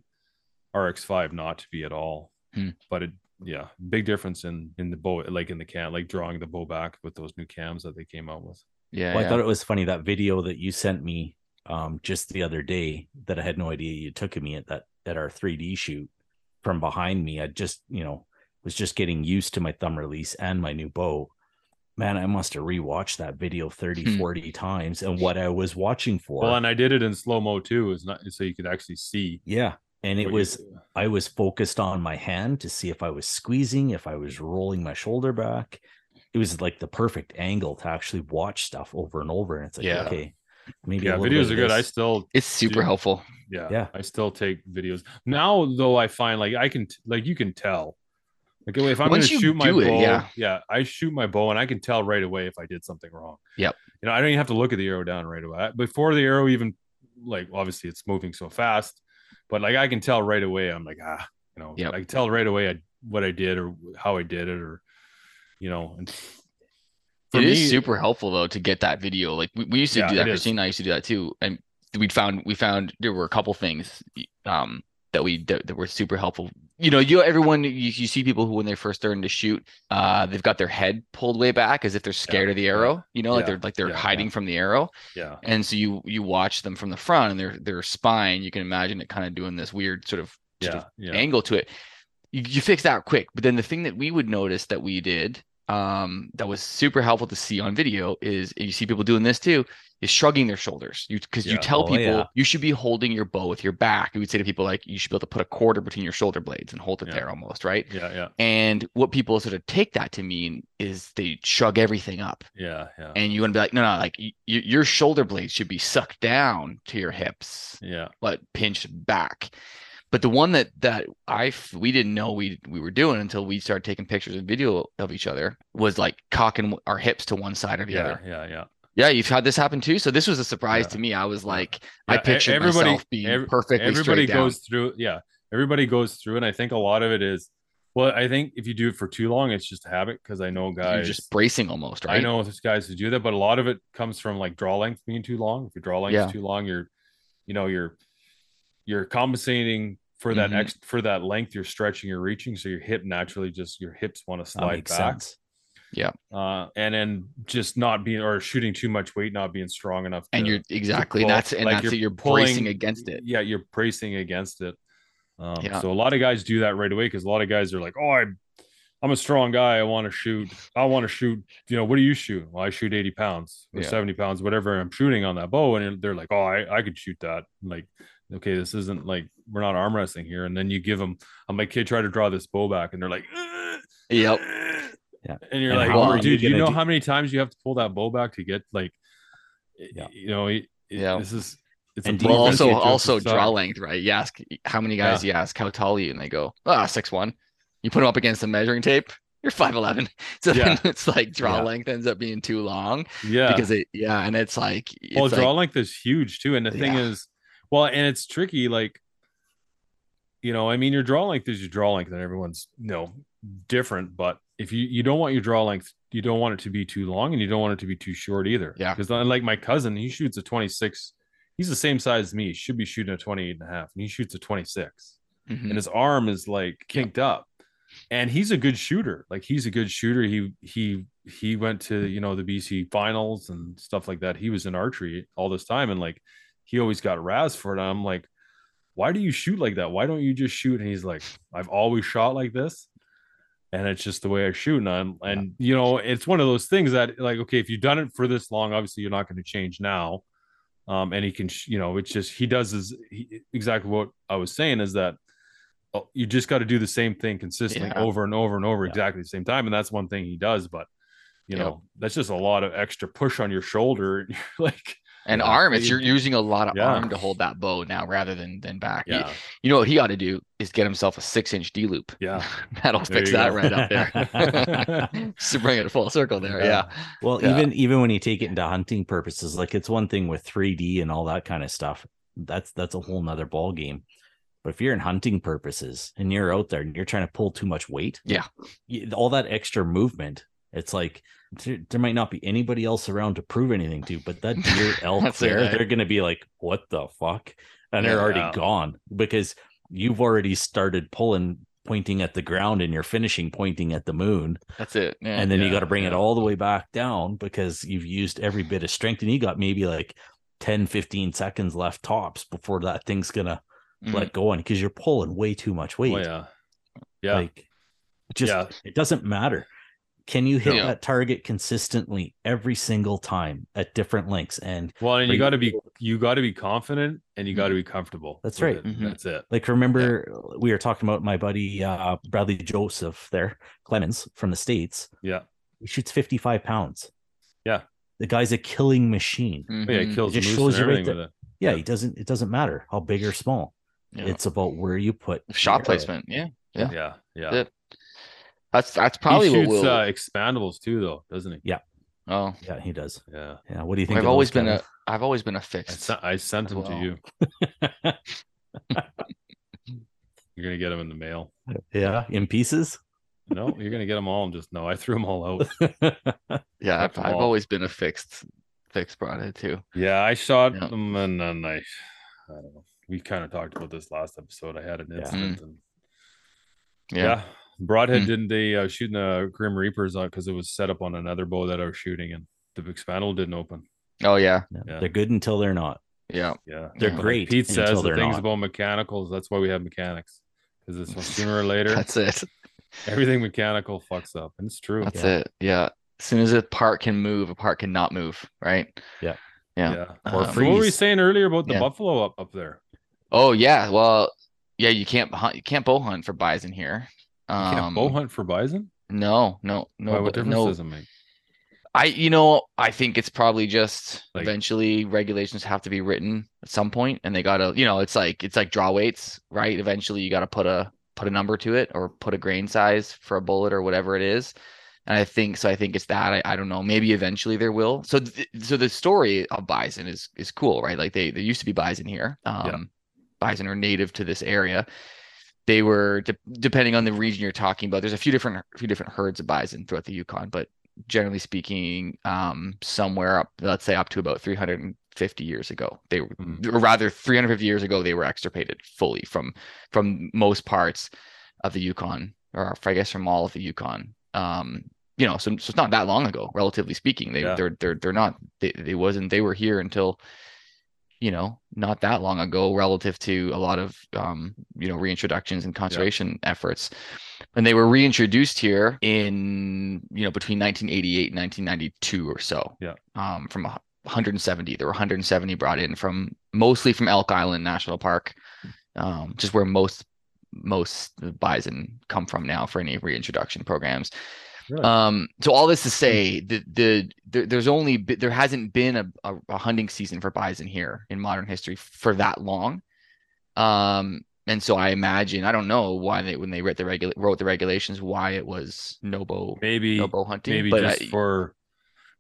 RX5 not to be at all Hmm. but it yeah big difference in in the bow like in the can like drawing the bow back with those new cams that they came out with Yeah. Well, I thought it was funny that video that you sent me um, just the other day that I had no idea you took of me at that at our 3D shoot from behind me. I just you know was just getting used to my thumb release and my new bow. Man, I must have rewatched that video 30, Hmm. 40 times and what I was watching for. well and I did it in slow mo too is not so you could actually see yeah. And it was I was focused on my hand to see if I was squeezing, if I was rolling my shoulder back. It was like the perfect angle to actually watch stuff over and over. And it's like, Yeah. okay, maybe a yeah little videos bit are good i still it's super Dude. helpful. yeah Yeah. i still take videos now though i find like i can like you can tell like if i'm Once gonna shoot my do it, bow yeah. yeah i shoot my bow and i can tell right away if i did something wrong Yep. you know i don't even have to look at the arrow down right away before the arrow even like obviously it's moving so fast but like i can tell right away i'm like ah you know Yep. i can tell right away I, what i did or how i did it or you know and for It is me- super helpful though to get that video. Like we, we used to Yeah, do that. is. Christine and I used to do that too. And we found we found there were a couple things um that we that, that were super helpful. You know, you everyone you, you see people who when they're first starting to shoot, uh they've got their head pulled way back as if they're scared of the yeah, arrow. You know, like they're like they're yeah, hiding yeah. from the arrow. yeah And so you you watch them from the front and their their spine, you can imagine it kind of doing this weird sort of, sort yeah of yeah angle to it. You, you fix that quick. But then the thing that we would notice that we did um that was super helpful to see on video is and you see people doing this too is shrugging their shoulders. You because you tell Oh, people yeah. you should be holding your bow with your back. You would say to people like you should be able to put a quarter between your shoulder blades and hold it Yeah. there almost right? Yeah yeah. And what people sort of take that to mean is they shrug everything up. Yeah yeah. And you want to be like no no like y- your shoulder blades should be sucked down to your hips yeah. but pinched back. But the one that that I we didn't know we we were doing until we started taking pictures and video of each other was like cocking our hips to one side or the yeah other. yeah yeah Yeah, you've had this happen too. So this was a surprise Yeah. to me. I was like, I Yeah, e- pictured everybody- myself being every- perfectly everybody straight down. goes through yeah everybody goes through and i think a lot of it is well i think if you do it for too long it's just a habit because i know You're guys just bracing almost, right? i know there's guys who do that but a lot of it comes from like draw length being too long if your draw length Yeah. is too long you're you know you're you're compensating for that Mhm. ex for that length you're stretching you're reaching so your hip naturally just your hips want to slide back sense. uh and then just not being or shooting too much weight not being strong enough And to- you're exactly, and pull- that's and like that's you're. You're pulling- bracing against it. Yeah, you're bracing against it. Um, Yeah. So a lot of guys do that right away because a lot of guys are like, "Oh, I, I'm a strong guy. I want to shoot. I want to shoot. You know, what do you shoot? Well, I shoot 80 pounds or Yeah. 70 pounds, whatever I'm shooting on that bow." And they're like, "Oh, I, I could shoot that." I'm like, okay, this isn't like we're not arm wrestling here. And then you give them, I'm like, kid, try to draw this bow back, and they're like, Yep. Yeah. And you're And like, how well, are you dude, you know do- how many times you have to pull that bow back to get like, Yeah. you know, it, it- Yeah. this is. It's And a do you also also draw length, right? You ask how many guys you ask how tall are you, and they go ah six one. You put them up against the measuring tape, you're five eleven. So Yeah. then it's like draw Yeah. length ends up being too long Yeah. because it yeah, and it's like it's well, draw like, length is huge too. And the thing Yeah. is, well, and it's tricky. Like, you know, I mean, your draw length is your draw length, and everyone's you know different. But if you you don't want your draw length, you don't want it to be too long, and you don't want it to be too short either. Yeah. Because unlike my cousin, he shoots a 26. He's the same size as me. He should be shooting a 28 and a half, and he shoots a 26 mhm. and his arm is like kinked up and he's a good shooter like he's a good shooter he he he went to you know the bc finals and stuff like that he was in archery all this time and like he always got razz for it i'm like why do you shoot like that why don't you just shoot and he's like i've always shot like this and it's just the way i shoot and i'm and you know it's one of those things that like okay if you've done it for this long obviously you're not going to change now um and he can you know it's just he does is exactly what i was saying is that oh, you just got to do the same thing consistently Yeah. over and over and over Yeah. exactly the same time and that's one thing he does but you Yep. know that's just a lot of extra push on your shoulder and you're like And Yeah. arm, it's you're using a lot of Yeah. arm to hold that bow now rather than than back. You- Yeah. You, know what he ought to do is get himself a six inch D loop. Yeah. That'll There fix that go. right up there. Just to bring it full circle there. Yeah. Yeah. Well, Yeah. even even when you take it into hunting purposes, like it's one thing with 3D and all that kind of stuff. That's that's a whole nother ball game. But if you're in hunting purposes and you're out there and you're trying to pull too much weight, Yeah. you- all that extra movement, it's like there, there might not be anybody else around to prove anything to, but that deer elk there, right? they're gonna be like, "What the fuck?" And they're already Yeah. gone because you've already started pulling, pointing at the ground, and you're finishing pointing at the moon That's it. Yeah. and then you got to bring it all the way back down because you've used every bit of strength and you got maybe like 10 15 seconds left tops before that thing's gonna Mhm. let go on because you're pulling way too much weight Oh, yeah. Yeah. like just Yeah. it doesn't matter can you hit Yeah. that target consistently every single time at different lengths and well, and you got to be you got to be confident and you got to be comfortable. That's right. it. Mhm. That's it. like remember we were talking about my buddy uh bradley joseph there clemens from the states Yeah. he shoots 55 pounds Yeah. the guy's a killing machine Oh, yeah, it kills just shows and you right everything with it. yeah, Yeah. he doesn't it doesn't matter how big or small Yeah. it's about where you put the shot arrow. placement. Yeah. Yeah. Yeah. Yeah. That's That's that's probably he what shoots will. uh, expandables too, though, doesn't he? Yeah. Oh, yeah he does Yeah. yeah what do you think I've always been a. Kevin? I've always been a I fixed. sent, I sent them Wow. to you. You're gonna get them in the mail. yeah in pieces No, you're gonna get them all. And just no, I threw them all out. Yeah, I've, I've all. always been a fixed fixed broadhead too. Yeah, I shot Yeah. them, and then I, I don't know. We kind of talked about this last episode. I had an Yeah. incident, and Yeah. yeah, broadhead Hmm. didn't they uh, shooting the Grim Reapers on because it was set up on another bow that I was shooting, and the expandable didn't open. Oh yeah. Yeah, Yeah. they're good until they're not Yeah. Yeah, they're Yeah. But like great Pete until says the things not. about mechanicals. That's why we have mechanics because it's sooner or later That's it. everything mechanical fucks up, and it's true. That's Yeah. it. Yeah. As soon as a part can move, a part cannot move. Right. Yeah. Yeah. Yeah. Um, Or So what were we saying earlier about the Yeah. buffalo up up there? Oh yeah. Well, yeah. You can't hunt. You can't bow hunt for bison here. You Um, can't bow hunt for bison. No, no, no. Why, what difference no. does it make? I, you know, I think it's probably just Like- eventually regulations have to be written at some point, and they gotta, you know, it's like it's like draw weights, right? Eventually, you gotta put a put a number to it or put a grain size for a bullet or whatever it is. And I think so. I think it's that. I, I don't know. Maybe eventually there will. So, th- so the story of bison is is cool, right? Like they there used to be bison here. Um, bison are native to this area. They were de- depending on the region you're talking about. There's a few different few different herds of bison throughout the Yukon, but generally speaking, um, somewhere up, let's say up to about 350 years ago, they were, Mhm. or rather 350 years ago, they were extirpated fully from from most parts of the Yukon, or I guess from all of the Yukon. Um, you know, so, so it's not that long ago, relatively speaking. They Yeah. they're they're they're not they, they wasn't they were here until you know not that long ago relative to a lot of um you know reintroductions and conservation efforts. And they were reintroduced here in you know between 1988 and 1992 or so Yeah. um from 170 there were 170 brought in from mostly from elk island national park um just where most most bison come from now for any reintroduction programs Really? um so all this to say the the there, there's only there hasn't been a, a, a hunting season for bison here in modern history for that long um and so i imagine i don't know why they when they wrote the regula- wrote the regulations why it was no bow Maybe no bow hunting maybe just I- for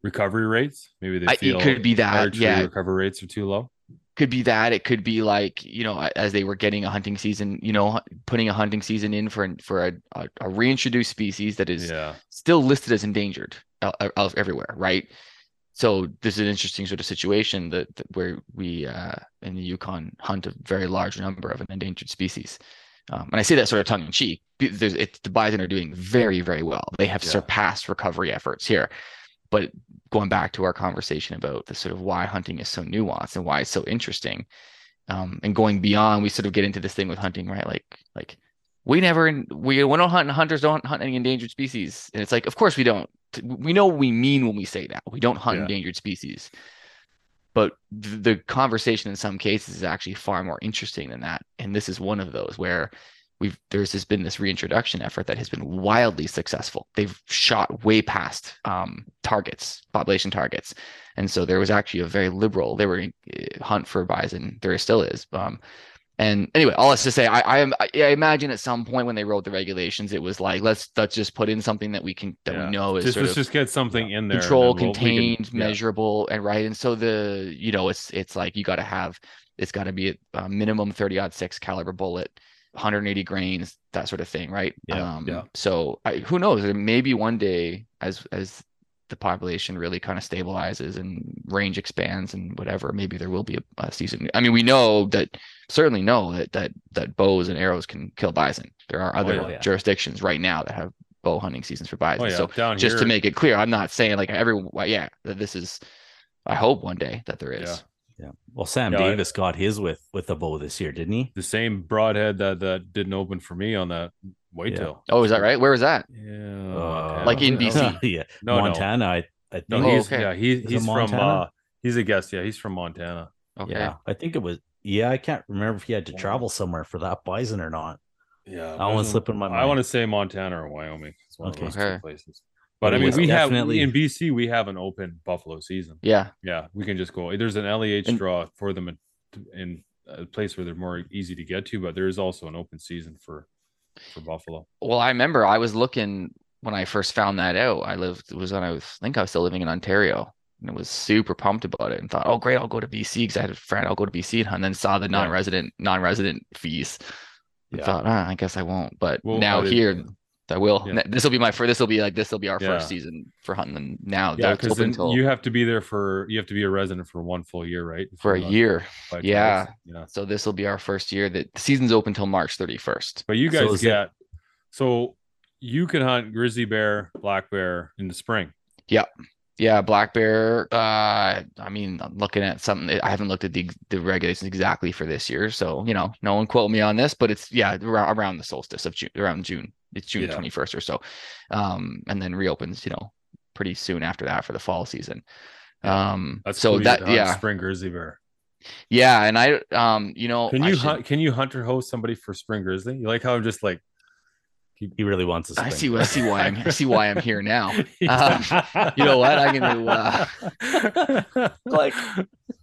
recovery rates. Maybe they I- it could be that, yeah. recovery rates are too low. Could be that. It could be like you know as they were getting a hunting season you know putting a hunting season in for for a, a, a reintroduced species that is Yeah, still listed as endangered el- el- everywhere right? So this is an interesting sort of situation that, that where we uh, in the yukon hunt a very large number of an endangered species. Um, and i say that sort of tongue in cheek be- there's it, the bison are doing very very well. They have Yeah. surpassed recovery efforts here but going back to our conversation about the sort of why hunting is so nuanced and why it's so interesting um, and going beyond we sort of get into this thing with hunting right? Like like we never we, we don't hunt and hunters don't hunt any endangered species. And it's like of course we don't. We know what we mean when we say that. We don't hunt Yeah. endangered species. But the conversation in some cases is actually far more interesting than that. And this is one of those where we've there's this been this reintroduction effort that has been wildly successful. They've shot way past um, targets, population targets, and so there was actually a very liberal. They were uh, hunt for bison. There still is. Um, and anyway, all that's to say, I, I am I, I imagine at some point when they wrote the regulations, it was like let's let's just put in something that we can that Yeah. we know is just sort let's of just get something in there. control, we'll- we can- contained, yeah. measurable, and right. And so the you know it's it's like you got to have it's got to be a, a minimum thirty odd six caliber bullet, 180 grains, that sort of thing, right? Yeah, um, yeah. So I, who knows? Maybe one day as as the population really kind of stabilizes and range expands and whatever, maybe there will be a, a season. I mean, we know that certainly know that that that bows and arrows can kill bison. There are other yeah. jurisdictions right now that have bow hunting seasons for bison. Oh yeah, So down just to make it clear, I'm not saying like everyone. Yeah, that this is. I hope one day that there is. Yeah. Yeah. Well, Sam Yeah, I- Davis got his with with a bow this year, didn't he? the same broadhead that that didn't open for me on that whitetail. Oh, is that right? Where was that? Yeah, Uh, Like in BC? yeah. No, no. Montana. I, I think. No, Oh, okay. yeah, he, he's from uh he's a guest. Yeah, he's from Montana. Okay. Yeah. I think it was. Yeah, I can't remember if he had to travel somewhere for that bison or not. Yeah, That one's slipping my I want to say Montana or Wyoming. It's one Okay. of those Okay. two places. But I mean, we have in BC we have an open buffalo season. Yeah. Yeah, we can just go. There's an LEH And- draw for them in, in a place where they're more easy to get to, but there is also an open season for for buffalo. Well, I remember I was looking when I first found that out. I lived it was when I was I think I was still living in Ontario and was super pumped about it and thought, oh great, I'll go to BC because I had a friend. I'll go to BC and hunt, and then saw the non-resident non-resident fees. And Yeah. thought, ah, I guess I won't. But Well, now here, I will. Yeah. This will be my first. This will be like this will be our Yeah. first season for hunting. And now Yeah, because then until you have to be there for you have to be a resident for one full year, right? If for a year. Yeah. targets. yeah. So this will be our first year that the season's open till March 31st. But you So guys is it- get so you can hunt grizzly bear, black bear in the spring. Yep. Yeah, black bear. Uh, I mean, I'm looking at something. I haven't looked at the the regulations exactly for this year, so you know, no one quote me on this, but it's yeah around, around the solstice of June, around June. It's June Yeah. 21st or so, um, and then reopens, you know, pretty soon after that for the fall season. Um, That's so cool. That yeah, spring grizzly bear. yeah, and I um, you know, Can you should- hunt? Can you hunter host somebody for spring grizzly? You like how I'm just like He really wants a I see. I see why I'm. I see why I'm here now. Um, you know what? I'm gonna. Uh, Like-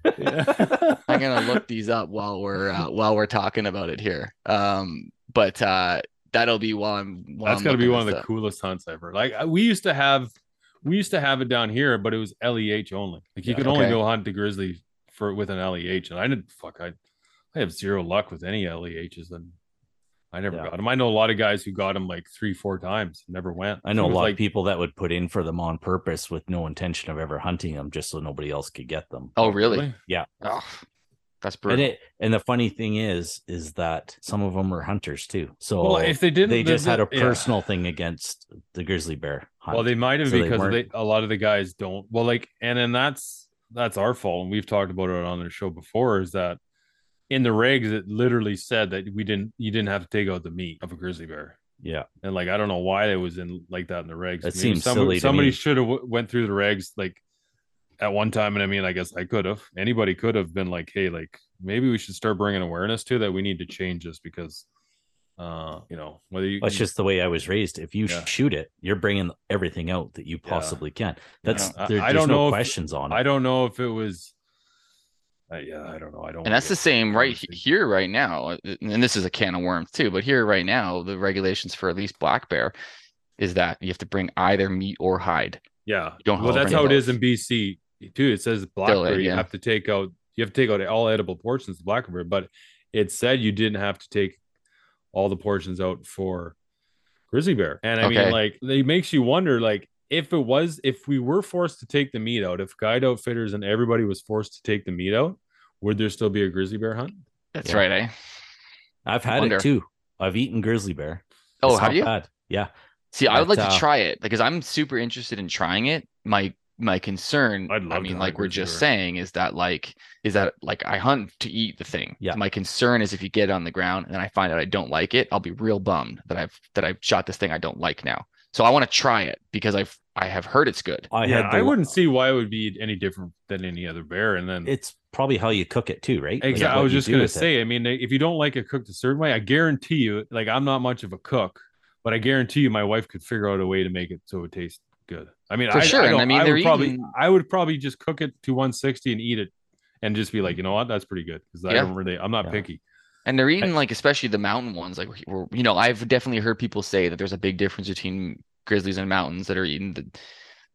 I'm gonna look these up while we're uh, while we're talking about it here. Um, but uh, that'll be while I'm. While That's I'm got to be one of this the up. could hunts ever. Like uh, we used to have, we used to have it down here, but it was LEH only. Like you Yeah. could only go hunt the grizzly for with an LEH, and I didn't fuck. I, I have zero luck with any LEHs, and I never Yeah. got them. I know a lot of guys who got them like three, four times, and never went. I know a lot like, of people that would put in for them on purpose with no intention of ever hunting them, just so nobody else could get them. Oh, really? Yeah. Oh, that's And brutal. it and the funny thing is, is that some of them are hunters too. So Well, if they didn't, they the- just had a the- yeah. personal thing against the grizzly bear. Hunt. Well, they might have So because they, weren't- a lot of the guys don't. Well, like, and then that's that's our fault, and we've talked about it on the show before. Is that in the regs it literally said that we didn't you didn't have to take out the meat of a grizzly bear, yeah, and like I don't know why it was in like that in the regs. It Maybe seems somebody, silly to Somebody should have w- went through the regs like at one time, and I mean, I guess I could have. Anybody could have been like, hey, like maybe we should start bringing awareness to that. We need to change this because, uh, you know, whether you that's just the way I was raised. If you Yeah. shoot it, you're bringing everything out that you Yeah. possibly can. That's I- there, I there's don't no know if- questions on it. I don't know if it was. Uh, yeah, I don't know. I don't. and that's the same right here right now. uh, And this is a can of worms too. But here right now, the regulations for at least black bear is that you have to bring either meat or hide. Yeah. don't well, that's how it is in BC too. It says black bear. You yeah. have to take out. You have to take out all edible portions of black bear, but it said you didn't have to take all the portions out for grizzly bear. And I Okay. mean, like, it makes you wonder, like, if it was, if we were forced to take the meat out, if guide outfitters and everybody was forced to take the meat out, would there still be a grizzly bear hunt? That's Yeah. right, eh? I've had it too. I've eaten grizzly bear. Oh, It's have you? bad. Yeah. See, I would like But, to uh, try it because I'm super interested in trying it. My my concern, I'd love to mean, like we're just bear. saying, is that like is that like I hunt to eat the thing. Yeah. My concern is if you get it on the ground and then I find out I don't like it, I'll be real bummed that I've that I've shot this thing I don't like now. So I want to try it because I've I have heard it's good. I yeah, had the, I wouldn't see why it would be any different than any other bear. And then It's probably how you cook it too, right? Like, exactly, I was just gonna with it. say. I mean, if you don't like it cooked a certain way, I guarantee you, like I'm not much of a cook, but I guarantee you, my wife could figure out a way to make it so it tastes good. I mean, For I, sure, I, and I don't- mean, I would probably, eating- I would probably just cook it to 160 and eat it, and just be like, you know what, that's pretty good because I Yeah. don't really, I'm not Yeah. picky. And they're eating like especially the mountain ones. Like we're, you know, I've definitely heard people say that there's a big difference between grizzlies and mountains that are eating the,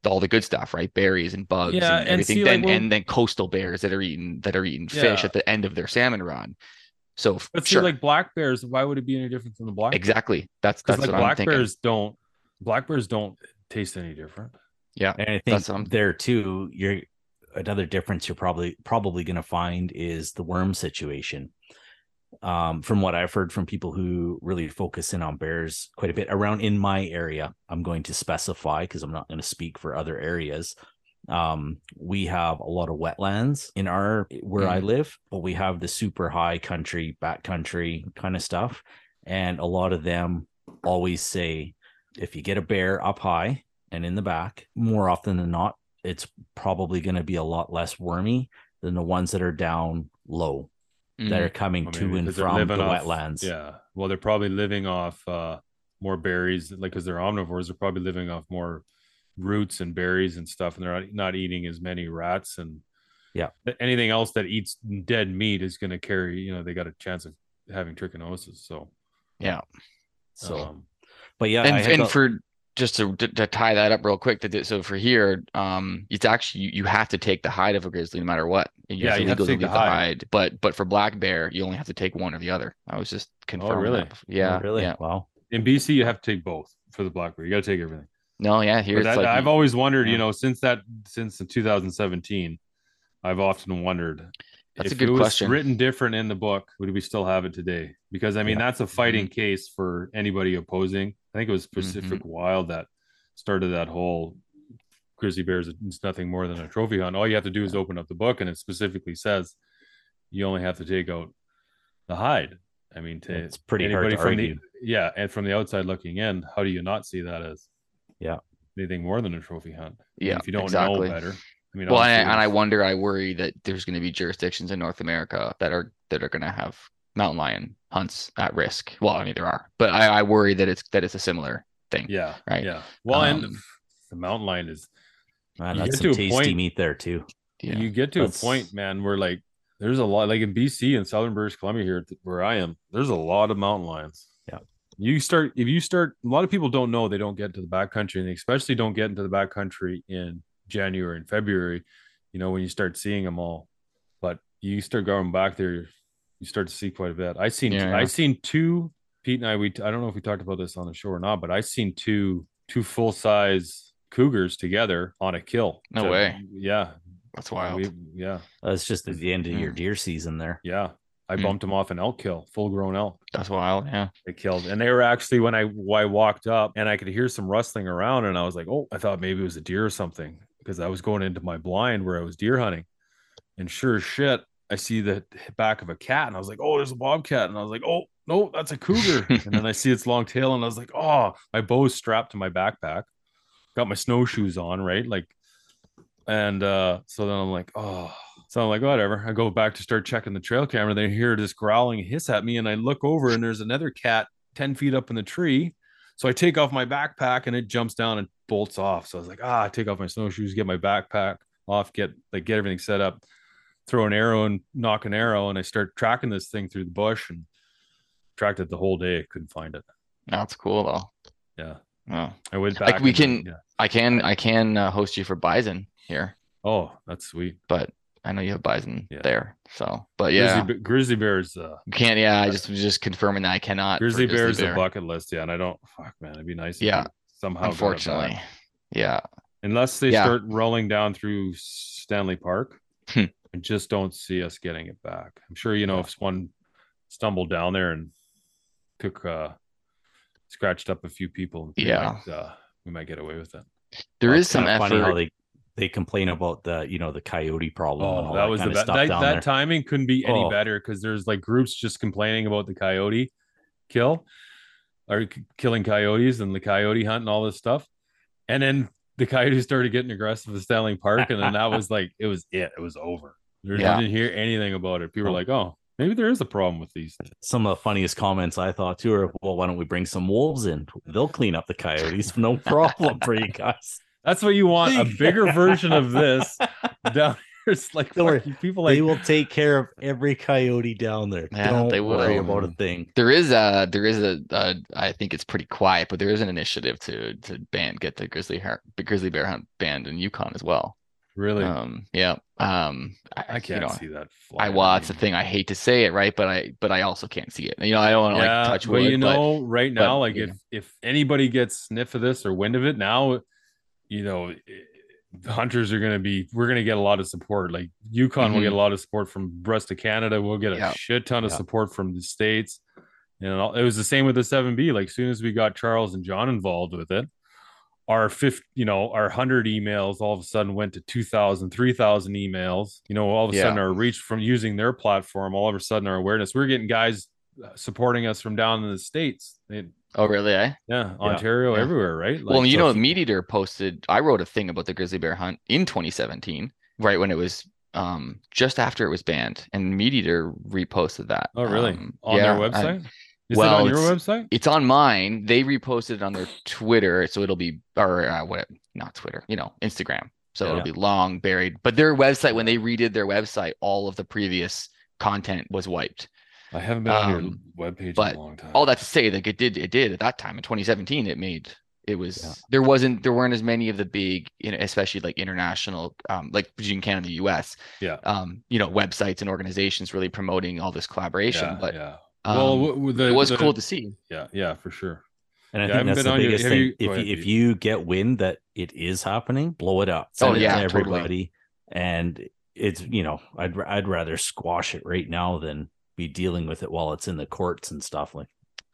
the all the good stuff, right? Berries and bugs Yeah, and and everything. see, like, then and then coastal bears that are eating that are eating fish at the end of their salmon run. So But see, sure, like black bears, why would it be any different from the black? exactly. That's Because that's like what I'm black thinking. bears don't, black bears don't taste any different. Yeah, And I think That's there too, you're another difference you're probably probably going to find is the worm situation. Um, from what I've heard from people who really focus in on bears quite a bit around in my area, I'm going to specify because I'm not going to speak for other areas. Um, we have a lot of wetlands in our where I Mhm. live, but we have the super high country, back country kind of stuff, and a lot of them always say if you get a bear up high and in the back, more often than not, it's probably going to be a lot less wormy than the ones that are down low that Mhm. are coming Well, to maybe and 'cause they're from the off- wetlands. Yeah. Well, they're probably living off uh, more berries, like because they're omnivores. They're probably living off more roots and berries and stuff, and they're not, not eating as many rats and Yeah. anything else that eats dead meat is going to carry. You know, they got a chance of having trichinosis. So, yeah. So, um, but yeah, and had and the- for just to, to to tie that up real quick to, so for here um it's actually you, you have to take the hide of a grizzly no matter what you Yeah, have you have to take the the hide. hide but but for black bear you only have to take one or the other i was just confirming Oh, really? that yeah Oh, really, yeah wow. in BC, you have to take both for the black bear. You got to take everything. no yeah here it's that- like I've always wondered, yeah. you know, since that since the 2017, I've often wondered That's a if good it was question. written different in the book, would we still have it today? Because I mean, Yeah. that's a fighting case for anybody opposing. I think it was Pacific mm-hmm. Wild that started that whole grizzly bears. It's nothing more than a trophy hunt. All you have to do is open up the book, and it specifically says you only have to take out the hide. I mean, to It's pretty hard to from argue. the yeah, and from the outside looking in, how do you not see that as Yeah. anything more than a trophy hunt? I mean, Yeah, if you don't exactly. know better. I mean, well and I, and I wonder i worry that there's going to be jurisdictions in north america that are that are going to have mountain lion hunts at risk well i mean there are but i, I worry that it's that it's a similar thing yeah, right. Yeah. Well, and Um, the mountain lion is Man, that's some a tasty point- meat there too. yeah you get to That's- a point, man, where like there's a lot, like in BC and southern British Columbia here, where I am, there's a lot of mountain lions. Yeah. You start if you start. A lot of people don't know they don't get to the backcountry, and they especially don't get into the backcountry in January and February. You know when you start seeing them all, but you start going back there, you start to see quite a bit. I seen Yeah, I seen two. Pete and I, we I don't know if we talked about this on the show or not, but I seen two two full size cougars together on a kill. No To- way. Yeah, that's wild we, yeah, That's just at the end of your Mm. deer season there. yeah. I Hmm. bumped them off an elk kill, full grown elk. that's wild yeah They killed, and they were actually when I when I walked up and I could hear some rustling around, and I was like, oh, I thought maybe it was a deer or something because I was going into my blind where I was deer hunting, and sure as shit, I see the back of a cat, and I was like, oh, there's a bobcat, and I was like, oh, no, that's a cougar, and then I see its long tail, and I was like, oh, my bow's strapped to my backpack, got my snowshoes on, right, like, and uh, so then I'm like, oh. So I'm like, whatever. I go back to start checking the trail camera. They hear this growling hiss at me, and I look over, and there's another cat 10 feet up in the tree. So I take off my backpack and it jumps down and bolts off. So I was like, ah, I take off my snowshoes, get my backpack off, get like get everything set up, throw an arrow and knock an arrow, and I start tracking this thing through the bush and tracked it the whole day. I couldn't find it. that's cool though Yeah. oh. I went Like, back. we can- yeah. i can i can uh, host you for bison here Oh, that's sweet. but I know you have bison Yeah. there. So, but yeah, Grizzly, grizzly bears. Uh, can't. Yeah, I just was just confirming that I cannot. for grizzly bears bear, a bucket list. Yeah, and I don't. Fuck, man, it'd be nice. Yeah, somehow. Unfortunately, yeah, unless they Yeah. start rolling down through Stanley Park, Hmm. I just don't see us getting it back. I'm sure you know if one stumbled down there and took uh scratched up a few people, Yeah. might, uh, we might get away with it. there Well, is some effort. funny how they they complain about the you know the coyote problem. and Oh, all that was the of best. stuff That, that there. timing couldn't be any Oh. better because there's like groups just complaining about the coyote kill. are k- killing coyotes and the coyote hunt and all this stuff. And then the coyotes started getting aggressive at Stanley Park, and then that was like it was it. It was over. There, Yeah. You didn't hear anything about it. People were like, "Oh, maybe there is a problem with these." Some of the funniest comments I thought too are, "Well, why don't we bring some wolves in? They'll clean up the coyotes, no problem for you guys." That's what you want—a bigger version of this down here. It's like Don't worry. people like they will take care of every coyote down there. Yeah, Don't they worry will. about a thing. There is a there is a, a I think it's pretty quiet, but there is an initiative to to ban get the grizzly hair, the grizzly bear hunt banned in Yukon as well. really. Um, yeah. Um, I can't you know, see that. I flying well, that's the thing. I hate to say it, right? But I but I also can't see it. You know, I don't want to yeah, like touch but wood. you but- know, right now, but, like if know. if anybody gets sniff of this or wind of it now, you know, i- the hunters are going to be. We're going to get a lot of support. Like Yukon will Mhm. get a lot of support from rest of Canada. We'll get a Yeah. shit ton of Yeah. support from the states. and it was the same with the seven B. Like soon as we got Charles and John involved with it, our fifth, you know, our hundred emails all of a sudden went to 2,000, 3,000 emails. You know, all of a Yeah. sudden our reach from using their platform, all of a sudden our awareness, we're getting guys uh, supporting us from down in the states. Oh really? Eh? yeah, Ontario, Yeah. everywhere, right? well, you so know, MeatEater posted. I wrote a thing about the grizzly bear hunt in 2017, right when it was um just after it was banned, and MeatEater reposted that. Oh, really? Um, on yeah, their I- website? Is well, it on your website? it's on mine. They reposted it on their Twitter, so it'll be or uh, what? Not Twitter, you know, Instagram. So Yeah. it'll be long buried. But their website, when they redid their website, all of the previous content was wiped. I haven't been on your um, webpage but in a long time. All that to say, like it did, it did at that time in 2017. It made it was Yeah. there wasn't there weren't as many of the big, you know, especially like international, um, like between Canada and the U.S. Yeah. um, you know, websites and organizations really promoting all this collaboration. yeah, but yeah. um, well, w- w- the, it was the- cool to see. Yeah, yeah, for sure. And I Yeah, I think haven't that's been the on your- biggest have thing. you- if ahead, you, if Pete. you get wind that it is happening, blow it up. Send Oh, it yeah, to totally. everybody. And it's you know, I'd I'd rather squash it right now than be dealing with it while it's in the courts and stuff like.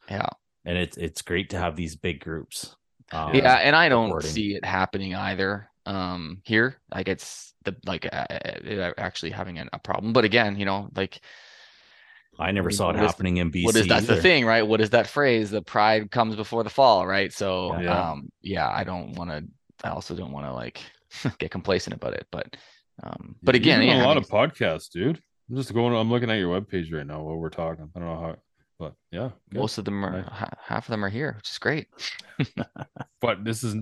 Yeah. And it's it's great to have these big groups. Um, yeah and i don't reporting. see it happening either um here like it's the like uh, uh, actually having a, a problem but again you know like I never What saw it happening in BC. what is that's the thing right what is that phrase the pride comes before the fall right so Yeah. um yeah i don't want to i also don't want to like get complacent about it but um but again yeah, a lot having- of podcasts, dude. I'm just going. I'm looking at your webpage right now while we're talking. I don't know how, but yeah. good. most of them are Nice. ha- half of them are here which is great But this is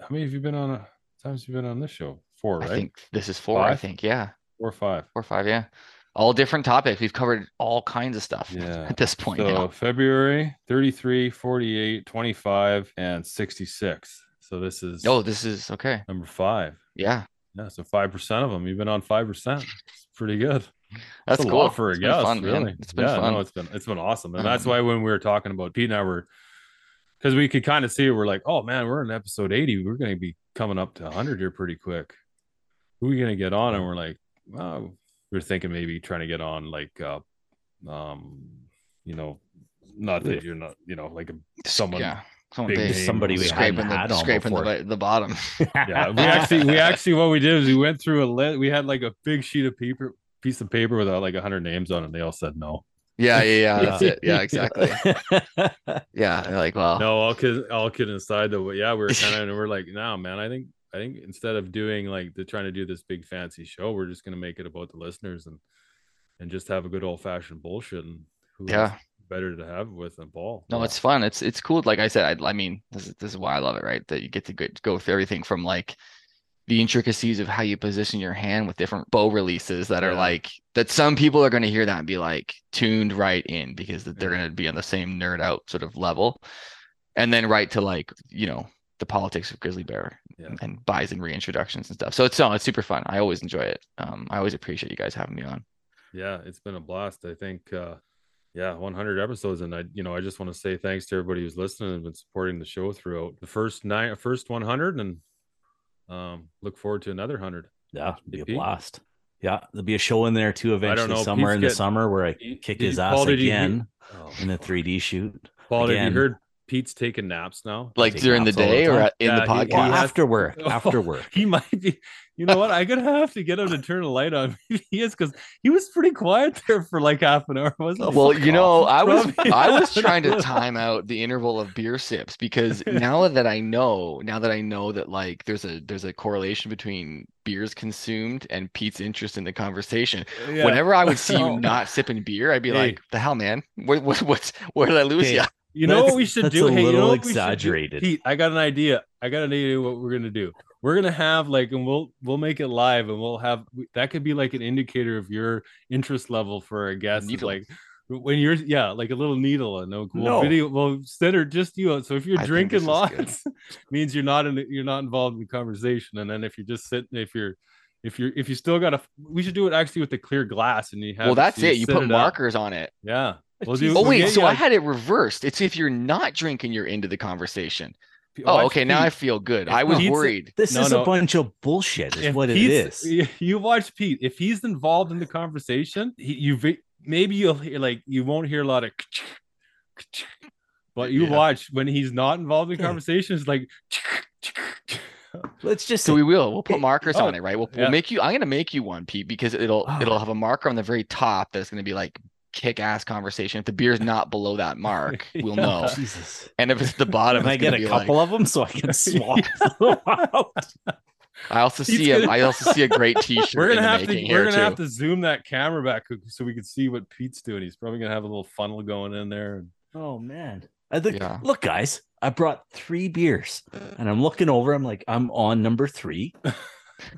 how many have you been on? A, times you've been on this show? Four, right? i think this is four i think yeah Four or five. four or five yeah all different topics we've covered all kinds of stuff Yeah. at this point So now. February 33, 48, 25, and 66. So this is oh this is okay number five. yeah Yeah, so five percent of them. You've been on five percent. Pretty good. That's a cool lot for a It's been guest, fun, man. really. It's been yeah, fun. no, it's been it's been awesome, and that's Um, why when we were talking about Pete and I were, because we could kind of see it, we're like, oh man, we're in episode eighty, we're going to be coming up to hundred here pretty quick. Who are we going to get on? And we're like, well, we are thinking maybe trying to get on like, uh, um, you know, not that you're not, you know, like a someone. yeah, someone big somebody we scraping the scraping the, the bottom. Yeah, we actually we actually what we did is we went through a list. We had like a big sheet of paper, piece of paper with like hundred names on it. And they all said no. yeah, yeah, yeah. That's it. Yeah, exactly. Yeah, like, well, No, all kid, all kidding aside though. But yeah, we were kind of, and we're like, no, man. I think, I think instead of doing like the trying to do this big fancy show, we're just gonna make it about the listeners and and just have a good old fashioned bullshit. And who Yeah. Better to have with than Paul? no, it's fun. It's it's cool. Like I said, I, I mean, this is this is why I love it, right? That you get to go, go through everything from like the intricacies of how you position your hand with different bow releases that are Yeah. like that. Some people are going to hear that and be like tuned right in because they're Yeah. going to be on the same nerd out sort of level, and then right to like you know the politics of grizzly bear Yeah. and bison reintroductions and stuff. So it's no, it's super fun. I always enjoy it. Um, I always appreciate you guys having me on. yeah, it's been a blast. I think, uh, yeah, 100 episodes, and I, you know, I just want to say thanks to everybody who's listening and been supporting the show throughout the first nine, first 100, and um, look forward to another 100. Yeah, be a blast. Yeah, there'll be a show in there too eventually know, somewhere Pete's in the summer where I kick his ass Paul, you again Oh, in the 3D shoot. Paul, have you heard? Pete's taking naps now. Like during the naps all the day or in Yeah, the podcast? Well, he has- after work, Oh, after work. He might be. You know what? I'm gonna have to get him to turn a light on. he is because he was pretty quiet there for like half an hour, wasn't he? Well, you know. I was I was trying to time out the interval of beer sips because now that I know, now that I know that like there's a there's a correlation between beers consumed and Pete's interest in the conversation. Yeah. Whenever I would see you Oh. not sipping beer, I'd be Hey. like, "The hell, man? What what what's where did I lose Okay, you?" You know That's- what we should that's do? a hey, you know what we should do? exaggerated. Pete, I got an idea. I got an idea what we're gonna do. We're gonna have like, and we'll we'll make it live, and we'll have that could be like an indicator of your interest level for a guest. Needle. like when you're yeah, like a little needle, and we'll No. video, we'll center just you. Uh, so if you're I drinking this is good. lots, means you're not in you're not involved in the conversation. And then if you're just sitting, if you're if you're if you still got a, we should do it actually with the clear glass, and you have Well, that's so it. You sit put up. markers on it. Yeah. We'll do, Oh we'll wait, so you I a- had it reversed. It's if you're not drinking, you're into the conversation. Oh, oh watch okay. Now I feel good. If I was Pete's worried. This No, is no. a bunch of bullshit, is if what it Pete's- is. y- You watch Pete. If he's involved in the conversation, he, you ve- maybe you'll hear like you won't hear a lot of, but you Yeah. watch when he's not involved in Yeah. conversations, like Let's just So say, we will. We'll put Okay. markers Oh, on it, right? We'll, yeah. we'll make you. I'm gonna make you one, Pete, because it'll Oh. it'll have a marker on the very top that's gonna be like kick ass conversation. If the beer's not below that mark, we'll Yeah. know. Jesus. And if it's the bottom, Can I get a be like- couple of them so I can swap them out? I also He's see a, gonna- I also see a great T-shirt. we're in gonna the have to making we're here, gonna too. have to zoom that camera back so we can see what Pete's doing. He's probably gonna have a little funnel going in there. Oh man. Uh, I think Yeah. look, guys, I brought three beers and I'm looking over, I'm like, I'm on number three.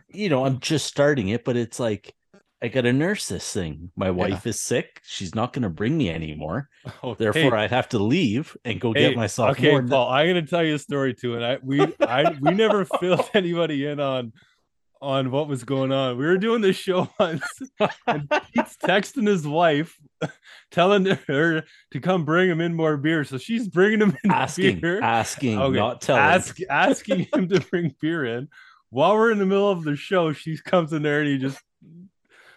you know, I'm just starting it, but it's like I gotta nurse this thing. My wife is sick. She's not gonna bring me anymore. Oh, Therefore, I'd have to leave and go hey, get myself okay, more. Paul. I'm gonna tell you a story too, and I we I we never filled anybody in on on what was going on. We were doing this show once, and Pete's texting his wife, telling her to come bring him in more beer. So she's bringing him in asking, beer, asking, Okay, not telling. ask, asking him to bring beer in. While we're in the middle of the show, she comes in there and he just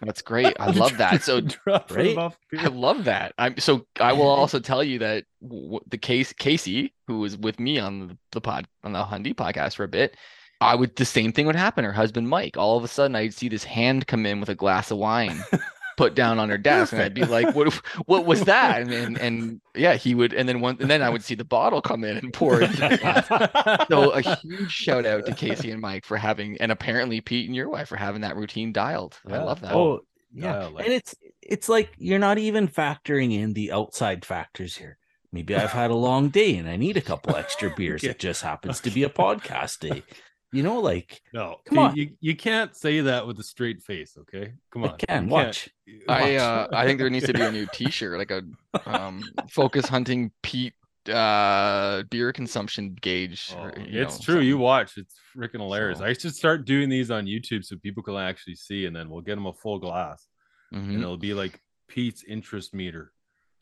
That's great. I love that. So Right? I love that. I'm so I will also tell you that w- the case Casey, who was with me on the, the pod on the Hundy podcast for a bit, I would the same thing would happen. Her husband Mike, all of a sudden, I'd see this hand come in with a glass of wine, put down on her desk, and I'd be like, "What? What was that?" And and, and yeah, he would, and then one, and then I would see the bottle come in and pour into the glass. So a huge shout out to Casey and Mike for having, and apparently Pete and your wife for having that routine dialed. I love that. Oh, yeah. Yeah, like- and it's it's like you're not even factoring in the outside factors here. Maybe I've had a long day and I need a couple extra beers. Okay. It just happens to be a podcast day. You know, like no, Come Pete, on. You, you can't say that with a straight face. Okay, come on. I can You watch. I uh, I think there needs to be a new T-shirt, like a um, focus hunting Pete uh beer consumption gauge. Oh, or, you it's know, true. You watch. It's freaking hilarious. So- I should start doing these on YouTube so people can actually see, and then we'll get them a full glass, and Mhm. it'll be like Pete's interest meter,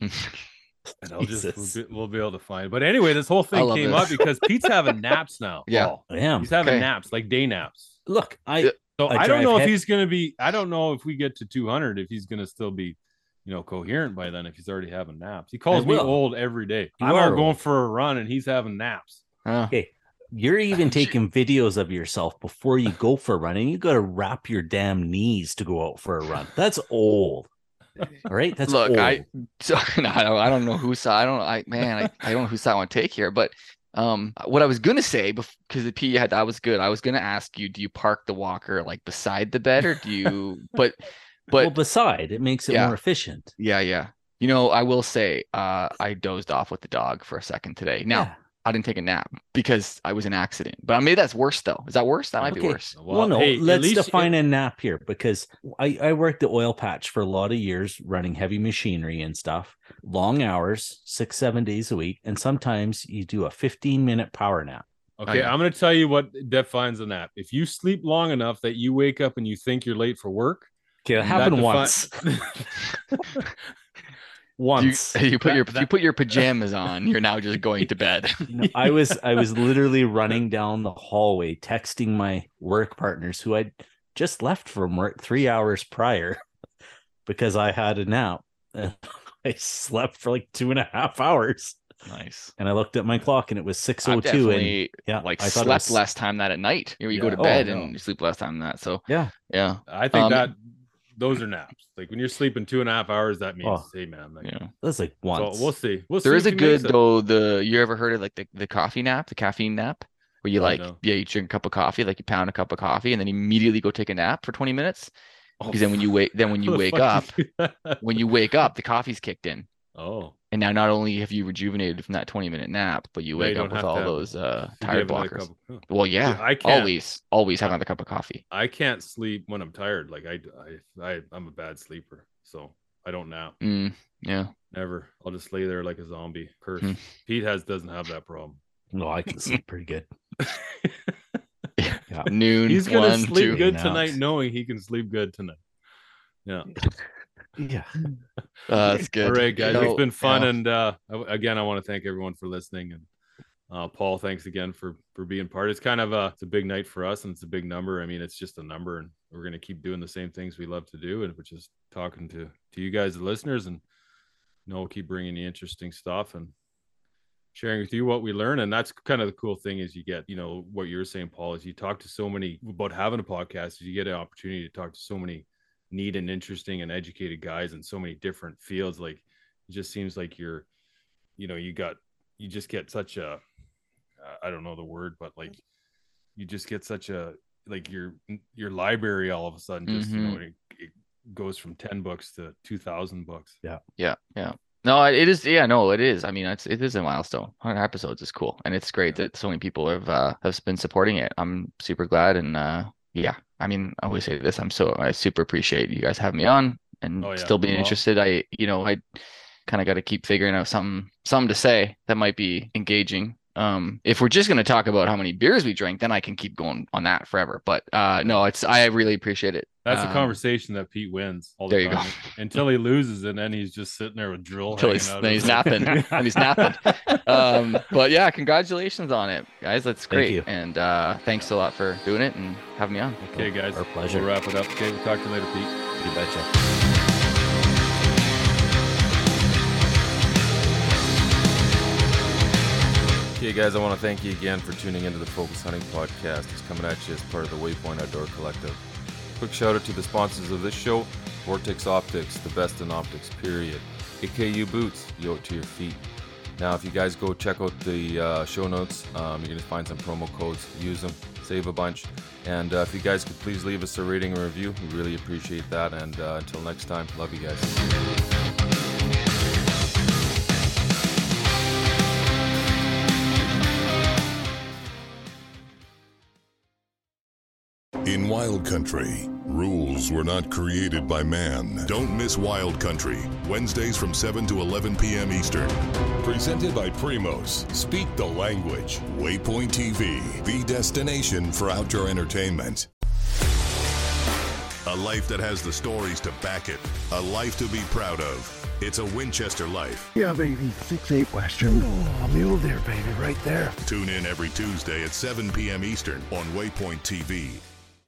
and I'll just we'll be, we'll be able to find. it. But anyway, this whole thing came this. up because Pete's having naps now. Yeah. Paul. I am. he's having Okay. naps, like day naps. Look, I So I I, don't drive know if he's gonna be. I don't know if we get to 200 if he's gonna still be, you know, coherent by then. If he's already having naps, he calls me old every day. You I'm are out going old. for a run and he's having naps. Okay. You're even taking videos of yourself before you go for a run, and you got to wrap your damn knees to go out for a run. That's old. All right, that's Look, old. I so no, I don't I don't know who saw I don't I man I, I don't know who saw I want to take here, but um what I was gonna say because the P had that was good. I was gonna ask you, do you park the walker like beside the bed or do you but but well, beside it makes it Yeah. more efficient. yeah, yeah. You know, I will say, uh, I dozed off with the dog for a second today. Now, Yeah. I didn't take a nap because I was in an accident. But I maybe that's worse though. Is that worse? That might be worse. Well, no, hey, let's least- define a nap here because I, I worked the oil patch for a lot of years running heavy machinery and stuff, long hours, six, seven days a week. And sometimes you do a 15 minute power nap. Oh, okay. I'm going to tell you what defines a nap. If you sleep long enough that you wake up and you think you're late for work, Okay, that that happened defi- once. You, Once. you put That- your that- you put your pajamas on. You're now just going to bed. No, I was I was literally running down the hallway texting my work partners who I'd just left from work three hours prior because I had a nap. And I slept for like two and a half hours. Nice. and I looked at my clock and it was six I've oh two. And yeah, like I slept was- less time that at night. You, know, you go Yeah. to Oh, bed no. and you sleep less time than that. So Yeah, yeah, I think Um, that those are naps. Like when you're sleeping two and a half hours, that means Oh. hey man. Like, yeah. that's like so once. we'll see. We'll There see is a good though. The you ever heard of like the, the coffee nap, the caffeine nap, where you Oh, like no. yeah you drink a cup of coffee, like you pound a cup of coffee, and then immediately go take a nap for twenty minutes. Oh, Because then when you wake, then when you wake up, do you do that? when you wake up, the coffee's kicked in, oh, and now not only have you rejuvenated from that twenty minute nap, but you Now you wake up with all to those uh tired blockers. cup of- Well, yeah, I can't- always, always have another cup of coffee. I can't sleep when I'm tired. Like I, I, I, I'm a bad sleeper, so I don't nap. Mm, yeah, Never. I'll just lay there like a zombie. Curse. Hmm. Pete has doesn't have that problem. no, I can sleep pretty good. Yeah. noon. He's gonna one, sleep two. good tonight, knowing he can sleep good tonight. Yeah. Yeah. Uh, that's good. All right, guys. No, it's been fun, yeah. and uh, again, I want to thank everyone for listening, and uh, Paul, thanks again for for being part. It's kind of a it's a big night for us, and it's a big number. I mean, it's just a number, and we're gonna keep doing the same things we love to do, and which is talking to to you guys, the listeners, and you know, we'll keep bringing you interesting stuff and sharing with you what we learn. And that's kind of the cool thing is you get, you know, what you're saying, Paul, is you talk to so many about having a podcast. Is you get an opportunity to talk to so many neat and interesting and educated guys in so many different fields. Like it just seems like you're, you know, you got, you just get such a, I don't know the word, but like you just get such a, like your, your library all of a sudden just, you know, it, it goes from 10 books to 2000 books. Yeah, yeah. Yeah no, it is. Yeah, no, it is. I mean, it's it is a milestone. 100 episodes is cool, and it's great that so many people have uh, have been supporting it. I'm super glad, and uh, yeah, I mean, I always say this. I'm so I super appreciate you guys having me on and Oh, yeah. still being Well- interested. I, you know, I kind of got to keep figuring out something something to say that might be engaging. Um, if we're just gonna talk about how many beers we drank, then I can keep going on that forever. But uh, no, it's I really appreciate it. That's a Um, conversation that Pete wins all the there you go. until he loses, and then he's just sitting there with drill. Until he's- out then he's napping. Then he's napping. um but yeah congratulations on it guys that's Thank great you. and uh thanks a lot for doing it and having me on Okay, guys. Our pleasure. We'll wrap it up. Okay, we'll talk to you later, Pete. You betcha. Okay, guys, I want to thank you again for tuning into the Focus Hunting Podcast. It's coming at you as part of the Waypoint Outdoor Collective. Quick shout out to the sponsors of this show Vortex Optics, the best in optics, period. AKU Boots, it to your feet. Now, if you guys go check out the uh, show notes, um, you're going to find some promo codes. Use them, save a bunch. And uh, if you guys could please leave us a rating and review, we really appreciate that. And uh, until next time, love you guys. In Wild Country, rules were not created by man. Don't miss Wild Country, Wednesdays from 7 to 11 p.m. Eastern. Presented by Primos. Speak the language. Waypoint TV, the destination for outdoor entertainment. A life that has the stories to back it. A life to be proud of. It's a Winchester life. Yeah, baby. Six eight Western. Oh, mule deer, baby, right there. Tune in every Tuesday at 7 p.m. Eastern on Waypoint TV.